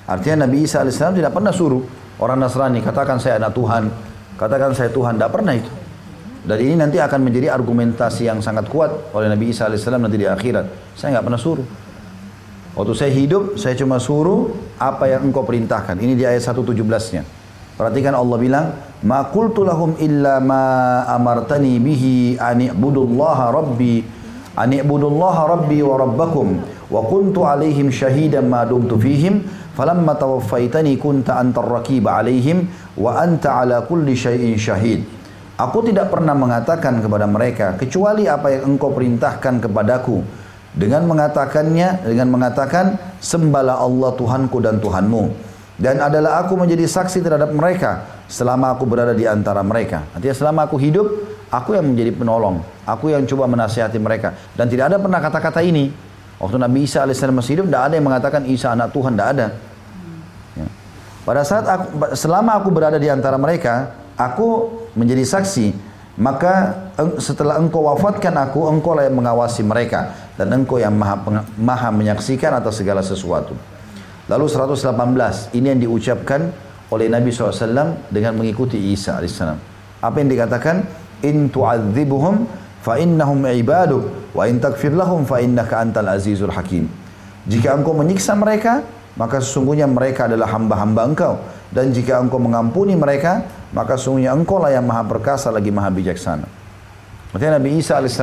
Artinya Nabi Isa AS tidak pernah suruh orang Nasrani katakan saya anak Tuhan, katakan saya Tuhan, tidak pernah itu. Dan ini nanti akan menjadi argumentasi yang sangat kuat oleh Nabi Isa AS nanti di akhirat. Saya nggak pernah suruh. Waktu saya hidup, saya cuma suruh apa yang engkau perintahkan. Ini di ayat 117-nya. Perhatikan Allah bilang, Ma qultu lahum illa ma amartani bihi an i'budullaha rabbi an i'budullaha rabbi wa rabbakum wa kuntu alaihim syahidan ma dumtu fihim falamma tawaffaitani kunta antar raqib alaihim wa anta ala kulli syai'in syahid Aku tidak pernah mengatakan kepada mereka kecuali apa yang engkau perintahkan kepadaku. Dengan mengatakannya dengan mengatakan sembahlah Allah Tuhanku dan Tuhanmu. Dan adalah aku menjadi saksi terhadap mereka selama aku berada di antara mereka. Artinya selama aku hidup, aku yang menjadi penolong, aku yang coba menasihati mereka. Dan tidak ada pernah kata-kata ini. Waktu Nabi Isa alaihissalam masih hidup, tidak ada yang mengatakan Isa anak Tuhan, tidak ada. Pada saat aku, selama aku berada di antara mereka, aku menjadi saksi. Maka setelah engkau wafatkan aku, engkau lah yang mengawasi mereka. Dan engkau yang maha, maha menyaksikan atas segala sesuatu. Lalu 118, ini yang diucapkan oleh Nabi SAW dengan mengikuti Isa AS. Apa yang dikatakan? In tu'adzibuhum fa innahum ibaduk wa in takfir lahum fa innaka antal azizul hakim. Jika engkau menyiksa mereka, maka sesungguhnya mereka adalah hamba-hamba engkau. Dan jika engkau mengampuni mereka, maka sesungguhnya engkau lah yang maha perkasa lagi maha bijaksana. Maksudnya Nabi Isa AS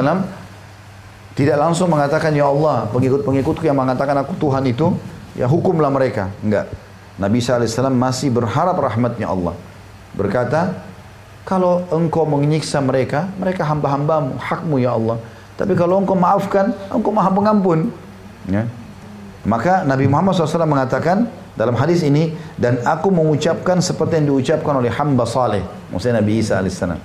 tidak langsung mengatakan, Ya Allah, pengikut-pengikutku yang mengatakan aku Tuhan itu, ya hukumlah mereka. Enggak. Nabi Isa AS masih berharap rahmatnya Allah. Berkata, kalau engkau menyiksa mereka, mereka hamba-hambamu, hakmu ya Allah. Tapi kalau engkau maafkan, engkau maha pengampun. Ya. Maka Nabi Muhammad SAW mengatakan dalam hadis ini dan aku mengucapkan seperti yang diucapkan oleh hamba saleh, maksudnya Nabi Isa alaihissalam.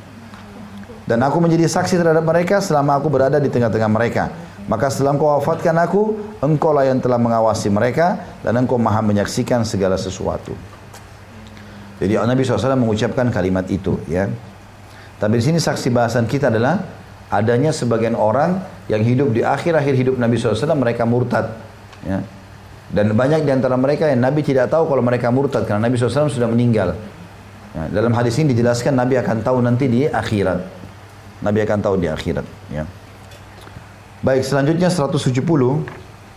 Dan aku menjadi saksi terhadap mereka selama aku berada di tengah-tengah mereka. Maka setelah engkau wafatkan aku, engkau lah yang telah mengawasi mereka dan engkau maha menyaksikan segala sesuatu. Jadi Nabi SAW mengucapkan kalimat itu, ya. Tapi di sini saksi bahasan kita adalah adanya sebagian orang yang hidup di akhir-akhir hidup Nabi SAW mereka murtad Ya. Dan banyak di antara mereka yang Nabi tidak tahu kalau mereka murtad karena Nabi SAW sudah meninggal. Ya, dalam hadis ini dijelaskan Nabi akan tahu nanti di akhirat. Nabi akan tahu di akhirat. Ya. Baik, selanjutnya 170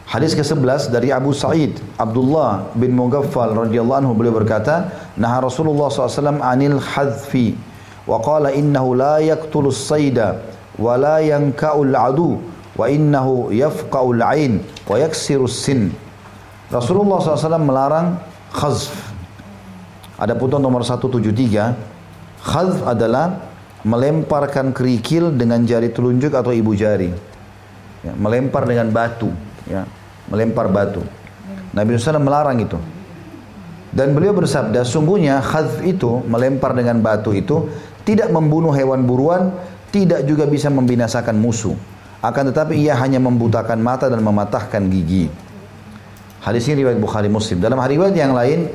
Hadis ke-11 dari Abu Sa'id Abdullah bin Mughaffal radhiyallahu anhu beliau berkata, "Nah Rasulullah SAW anil hadfi wa qala innahu la yaqtulus sayda wa la yanka'ul adu wa innahu yafqa'ul ain wa yaksirus sin. Rasulullah SAW melarang khazf. Ada putuan nomor 173. Khazf adalah melemparkan kerikil dengan jari telunjuk atau ibu jari. Ya, melempar dengan batu. Ya, melempar batu. Nabi SAW melarang itu. Dan beliau bersabda, sungguhnya khadf itu, melempar dengan batu itu, tidak membunuh hewan buruan, tidak juga bisa membinasakan musuh. Akan tetapi ia hanya membutakan mata dan mematahkan gigi. Hadis ini riwayat Bukhari Muslim. Dalam riwayat yang lain,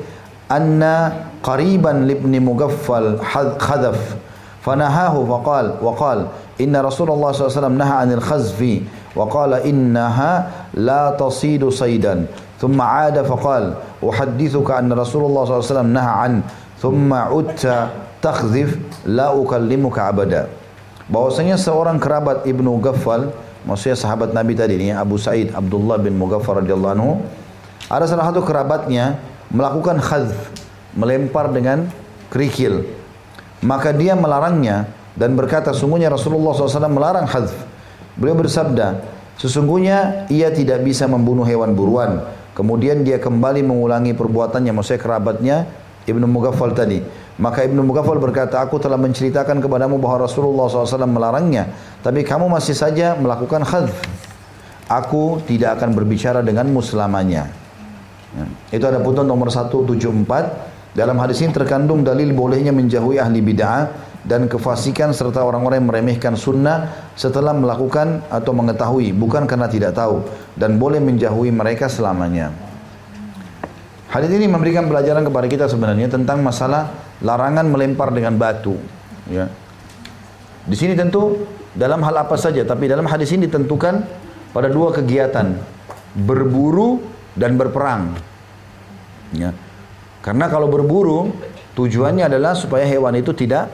anna qariban libni mugaffal khadaf fanahahu faqal waqal inna Rasulullah SAW naha anil khazfi wa qala innaha la tasidu saidan thumma ada faqal uhaddithuka anna Rasulullah SAW naha an thumma utta takhzif la ukallimuka abada. Bahwasanya seorang kerabat Ibnu Ghaffal maksudnya sahabat Nabi tadi ini Abu Said Abdullah bin Mughaffar radhiyallahu anhu ada salah satu kerabatnya melakukan khadf melempar dengan kerikil. Maka dia melarangnya dan berkata sungguhnya Rasulullah SAW melarang khadf beliau bersabda sesungguhnya ia tidak bisa membunuh hewan buruan Kemudian dia kembali mengulangi perbuatannya, maksudnya kerabatnya Ibnu Mughaffal tadi. Maka Ibnu Mughaffal berkata, aku telah menceritakan kepadamu bahwa Rasulullah SAW melarangnya. Tapi kamu masih saja melakukan khadf. Aku tidak akan berbicara denganmu selamanya. Ya. Itu ada putusan nomor 174. Dalam hadis ini terkandung dalil bolehnya menjauhi ahli bid'ah dan kefasikan serta orang-orang yang meremehkan sunnah setelah melakukan atau mengetahui bukan karena tidak tahu dan boleh menjauhi mereka selamanya. Hadis ini memberikan pelajaran kepada kita sebenarnya tentang masalah larangan melempar dengan batu. Ya. Di sini tentu dalam hal apa saja, tapi dalam hadis ini ditentukan pada dua kegiatan, berburu dan berperang. Ya. Karena kalau berburu tujuannya adalah supaya hewan itu tidak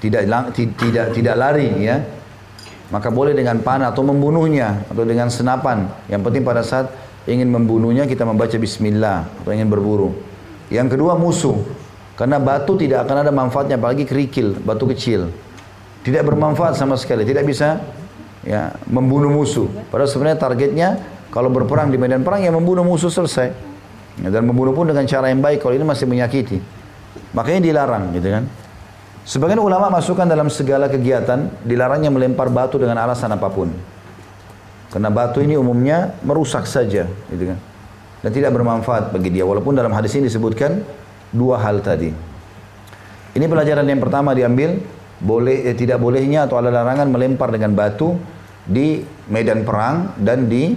tidak tidak tidak lari ya. Maka boleh dengan panah atau membunuhnya atau dengan senapan. Yang penting pada saat ingin membunuhnya kita membaca bismillah atau ingin berburu. Yang kedua musuh. Karena batu tidak akan ada manfaatnya apalagi kerikil batu kecil. Tidak bermanfaat sama sekali tidak bisa ya membunuh musuh. Padahal sebenarnya targetnya kalau berperang di medan perang ya membunuh musuh selesai. Dan membunuh pun dengan cara yang baik kalau ini masih menyakiti. Makanya dilarang gitu kan Sebagian ulama masukkan dalam segala kegiatan dilarangnya melempar batu dengan alasan apa pun. Karena batu ini umumnya merusak saja, gitu kan. Dan tidak bermanfaat bagi dia. Walaupun dalam hadis ini disebutkan dua hal tadi. Ini pelajaran yang pertama diambil, boleh eh, tidak bolehnya atau ada larangan melempar dengan batu di medan perang dan di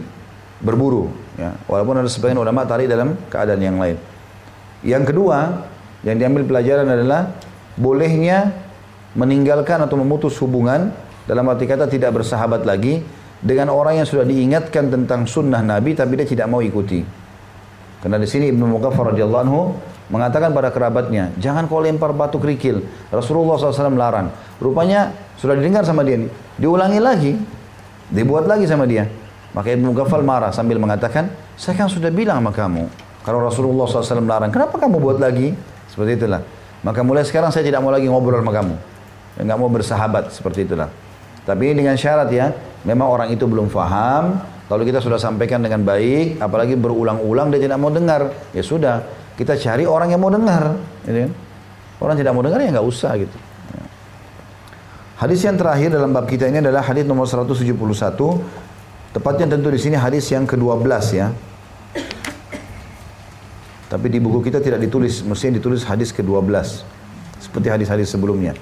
berburu. Ya. Walaupun ada sebagian ulama tarik dalam keadaan yang lain. Yang kedua, yang diambil pelajaran adalah bolehnya meninggalkan atau memutus hubungan dalam arti kata tidak bersahabat lagi dengan orang yang sudah diingatkan tentang sunnah Nabi tapi dia tidak mau ikuti. Karena di sini Ibnu Mughaffar radhiyallahu anhu mengatakan pada kerabatnya, jangan kau lempar batu kerikil. Rasulullah SAW melarang. Rupanya sudah didengar sama dia. Diulangi lagi, dibuat lagi sama dia. Maka Ibnu Mughaffal marah sambil mengatakan, saya kan sudah bilang sama kamu. Kalau Rasulullah SAW melarang, kenapa kamu buat lagi? Seperti itulah. Maka mulai sekarang saya tidak mau lagi ngobrol sama kamu. Enggak mau bersahabat seperti itulah. Tapi dengan syarat ya, memang orang itu belum faham. Kalau kita sudah sampaikan dengan baik, apalagi berulang-ulang dia tidak mau dengar, ya sudah, kita cari orang yang mau dengar. Gitu kan? Orang tidak mau dengar ya nggak usah gitu. Hadis yang terakhir dalam bab kita ini adalah hadis nomor 171. Tepatnya tentu di sini hadis yang ke-12 ya. Tapi di buku kita tidak ditulis, mestinya ditulis hadis ke-12. Seperti hadis-hadis sebelumnya.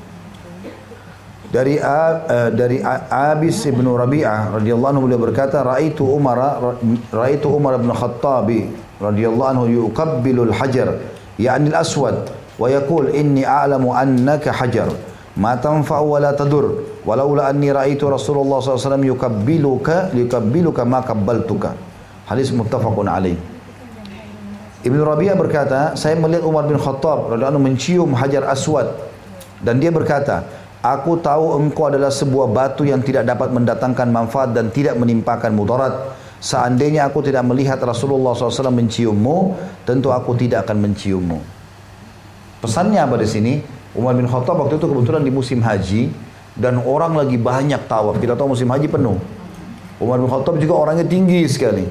Dari uh, dari Abis bin Rabi'ah radhiyallahu anhu beliau berkata, "Ra'aitu Umar ra'aitu Umar bin Khattab radhiyallahu anhu yuqabbilu al-hajar, ya'ni al-aswad, wa yaqul inni a'lamu annaka hajar, ma tanfa'u wa la tadur, walaula anni ra'aitu Rasulullah sallallahu alaihi wasallam yuqabbiluka yuqabbiluka ma qabbaltuka." Hadis muttafaqun alaih. Ibnu Rabi'ah berkata, saya melihat Umar bin Khattab radhiyallahu mencium Hajar Aswad dan dia berkata, aku tahu engkau adalah sebuah batu yang tidak dapat mendatangkan manfaat dan tidak menimpakan mudarat. Seandainya aku tidak melihat Rasulullah SAW menciummu, tentu aku tidak akan menciummu. Pesannya apa di sini? Umar bin Khattab waktu itu kebetulan di musim haji dan orang lagi banyak tawaf. Kita tahu musim haji penuh. Umar bin Khattab juga orangnya tinggi sekali.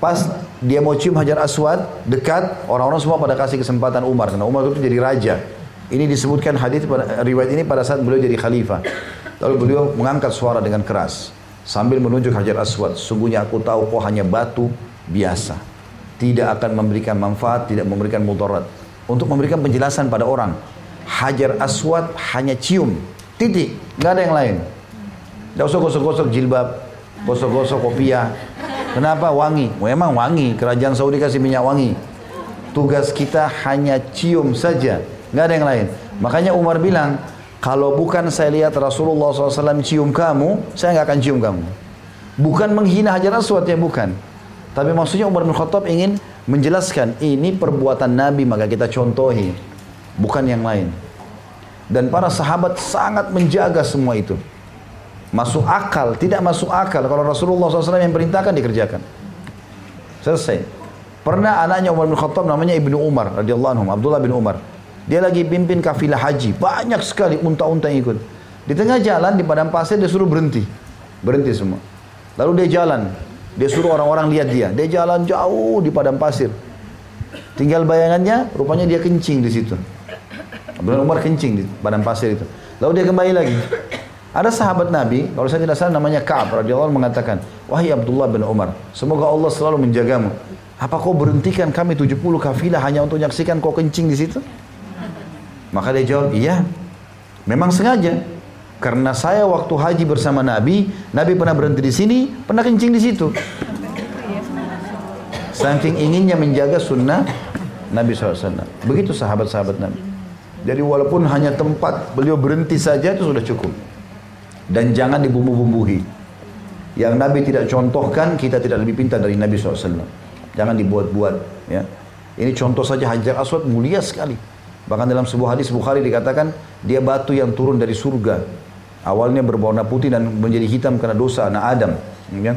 Pas dia mau cium Hajar Aswad dekat, orang-orang semua pada kasih kesempatan Umar karena Umar itu jadi raja. Ini disebutkan hadis riwayat ini pada saat beliau jadi khalifah. Lalu beliau mengangkat suara dengan keras sambil menunjuk Hajar Aswad. Sungguhnya aku tahu kau hanya batu biasa. tidak akan memberikan manfaat, tidak memberikan mudarat. Untuk memberikan penjelasan pada orang, Hajar Aswad hanya cium, titik, nggak ada yang lain. Tidak usah gosok-gosok jilbab, gosok-gosok kopiah. Kenapa wangi? Memang wangi. Kerajaan Saudi kasih minyak wangi. Tugas kita hanya cium saja, nggak ada yang lain. Makanya Umar bilang, kalau bukan saya lihat Rasulullah SAW cium kamu, saya nggak akan cium kamu. Bukan menghina Hajar Aswad ya bukan. Tapi maksudnya Umar bin Khattab ingin menjelaskan ini perbuatan Nabi maka kita contohi. Bukan yang lain. Dan para sahabat sangat menjaga semua itu. Masuk akal, tidak masuk akal. Kalau Rasulullah SAW yang perintahkan dikerjakan. Selesai. Pernah anaknya Umar bin Khattab namanya Ibnu Umar radhiyallahu anhu, Abdullah bin Umar. Dia lagi pimpin kafilah haji, banyak sekali unta-unta yang ikut. Di tengah jalan di padang pasir dia suruh berhenti. Berhenti semua. Lalu dia jalan, dia suruh orang-orang lihat dia. Dia jalan jauh di padang pasir. Tinggal bayangannya, rupanya dia kencing di situ. Abdullah Umar kencing di padang pasir itu. Lalu dia kembali lagi. Ada sahabat Nabi, kalau saya tidak salah namanya Ka'ab radhiyallahu mengatakan, "Wahai Abdullah bin Umar, semoga Allah selalu menjagamu. Apa kau berhentikan kami 70 kafilah hanya untuk menyaksikan kau kencing di situ?" Maka dia jawab, "Iya. Memang sengaja. Karena saya waktu haji bersama Nabi, Nabi pernah berhenti di sini, pernah kencing di situ. Saking inginnya menjaga sunnah Nabi SAW. Begitu sahabat-sahabat Nabi. Jadi walaupun hanya tempat beliau berhenti saja itu sudah cukup. Dan jangan dibumbu-bumbuhi. Yang Nabi tidak contohkan, kita tidak lebih pintar dari Nabi SAW. Jangan dibuat-buat. Ya. Ini contoh saja Hajar Aswad mulia sekali. Bahkan dalam sebuah hadis Bukhari dikatakan, dia batu yang turun dari surga. Awalnya berwarna putih dan menjadi hitam karena dosa anak Adam. Ya.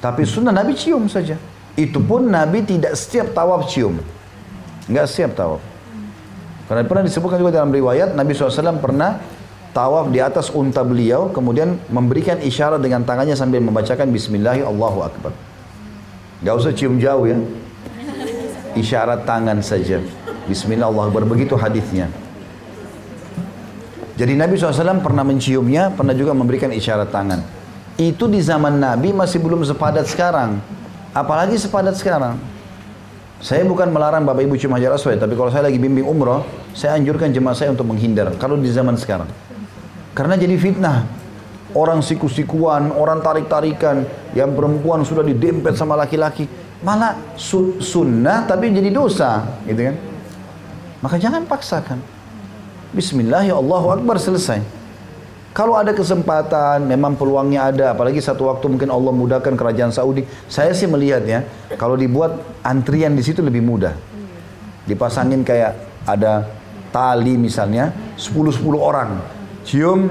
Tapi sunnah Nabi cium saja. Itu pun Nabi tidak setiap tawaf cium. Enggak setiap tawaf. Karena pernah disebutkan juga dalam riwayat Nabi SAW pernah tawaf di atas unta beliau kemudian memberikan isyarat dengan tangannya sambil membacakan Bismillahirrahmanirrahim Allahu Akbar. Gak usah cium jauh ya. Isyarat tangan saja. Bismillah Allah Akbar. Begitu hadisnya. Jadi Nabi SAW pernah menciumnya, pernah juga memberikan isyarat tangan. Itu di zaman Nabi masih belum sepadat sekarang. Apalagi sepadat sekarang. Saya bukan melarang Bapak Ibu cium hajar aswad, tapi kalau saya lagi bimbing umroh, saya anjurkan jemaah saya untuk menghindar. Kalau di zaman sekarang. Karena jadi fitnah. Orang siku-sikuan, orang tarik-tarikan, yang perempuan sudah didempet sama laki-laki. Malah sunnah tapi jadi dosa. Gitu kan. Maka jangan paksakan. Bismillah ya Allahu Akbar selesai. Kalau ada kesempatan, memang peluangnya ada, apalagi satu waktu mungkin Allah mudahkan kerajaan Saudi. Saya sih melihat ya, kalau dibuat antrian di situ lebih mudah. Dipasangin kayak ada tali misalnya, 10-10 orang. Cium,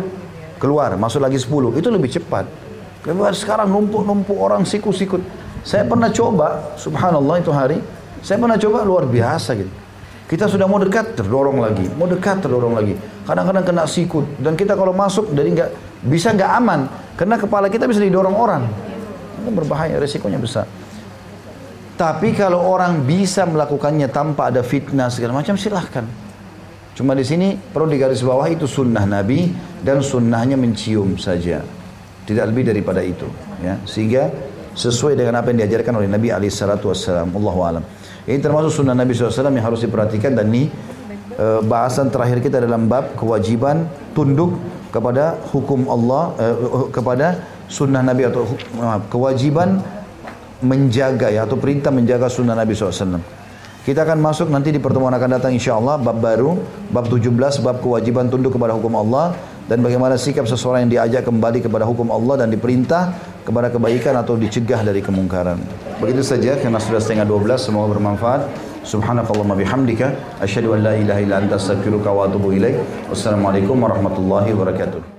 keluar, masuk lagi 10. Itu lebih cepat. Sekarang numpuk-numpuk orang sikut-sikut. Saya pernah coba, subhanallah itu hari, saya pernah coba luar biasa gitu. Kita sudah mau dekat, terdorong lagi. Mau dekat, terdorong lagi. Kadang-kadang kena sikut. Dan kita kalau masuk, jadi nggak bisa nggak aman. Karena kepala kita bisa didorong orang. Itu berbahaya, resikonya besar. Tapi kalau orang bisa melakukannya tanpa ada fitnah segala macam, silahkan. Cuma di sini perlu digaris bawah itu sunnah Nabi dan sunnahnya mencium saja. Tidak lebih daripada itu. Ya. Sehingga sesuai dengan apa yang diajarkan oleh Nabi alaihi salatu wassalam. Allahu alam. Ini termasuk sunnah Nabi SAW yang harus diperhatikan dan ini e, bahasan terakhir kita dalam bab kewajiban tunduk kepada hukum Allah e, kepada sunnah Nabi atau maaf, kewajiban menjaga ya atau perintah menjaga sunnah Nabi SAW. Kita akan masuk nanti di pertemuan akan datang insya Allah bab baru bab 17 bab kewajiban tunduk kepada hukum Allah dan bagaimana sikap seseorang yang diajak kembali kepada hukum Allah dan diperintah kepada kebaikan atau dicegah dari kemungkaran. Begitu saja karena sudah setengah 12 semoga bermanfaat. Subhanakallahumma bihamdika asyhadu an la ilaha illa anta astaghfiruka wa atubu ilaik. Wassalamualaikum warahmatullahi wabarakatuh.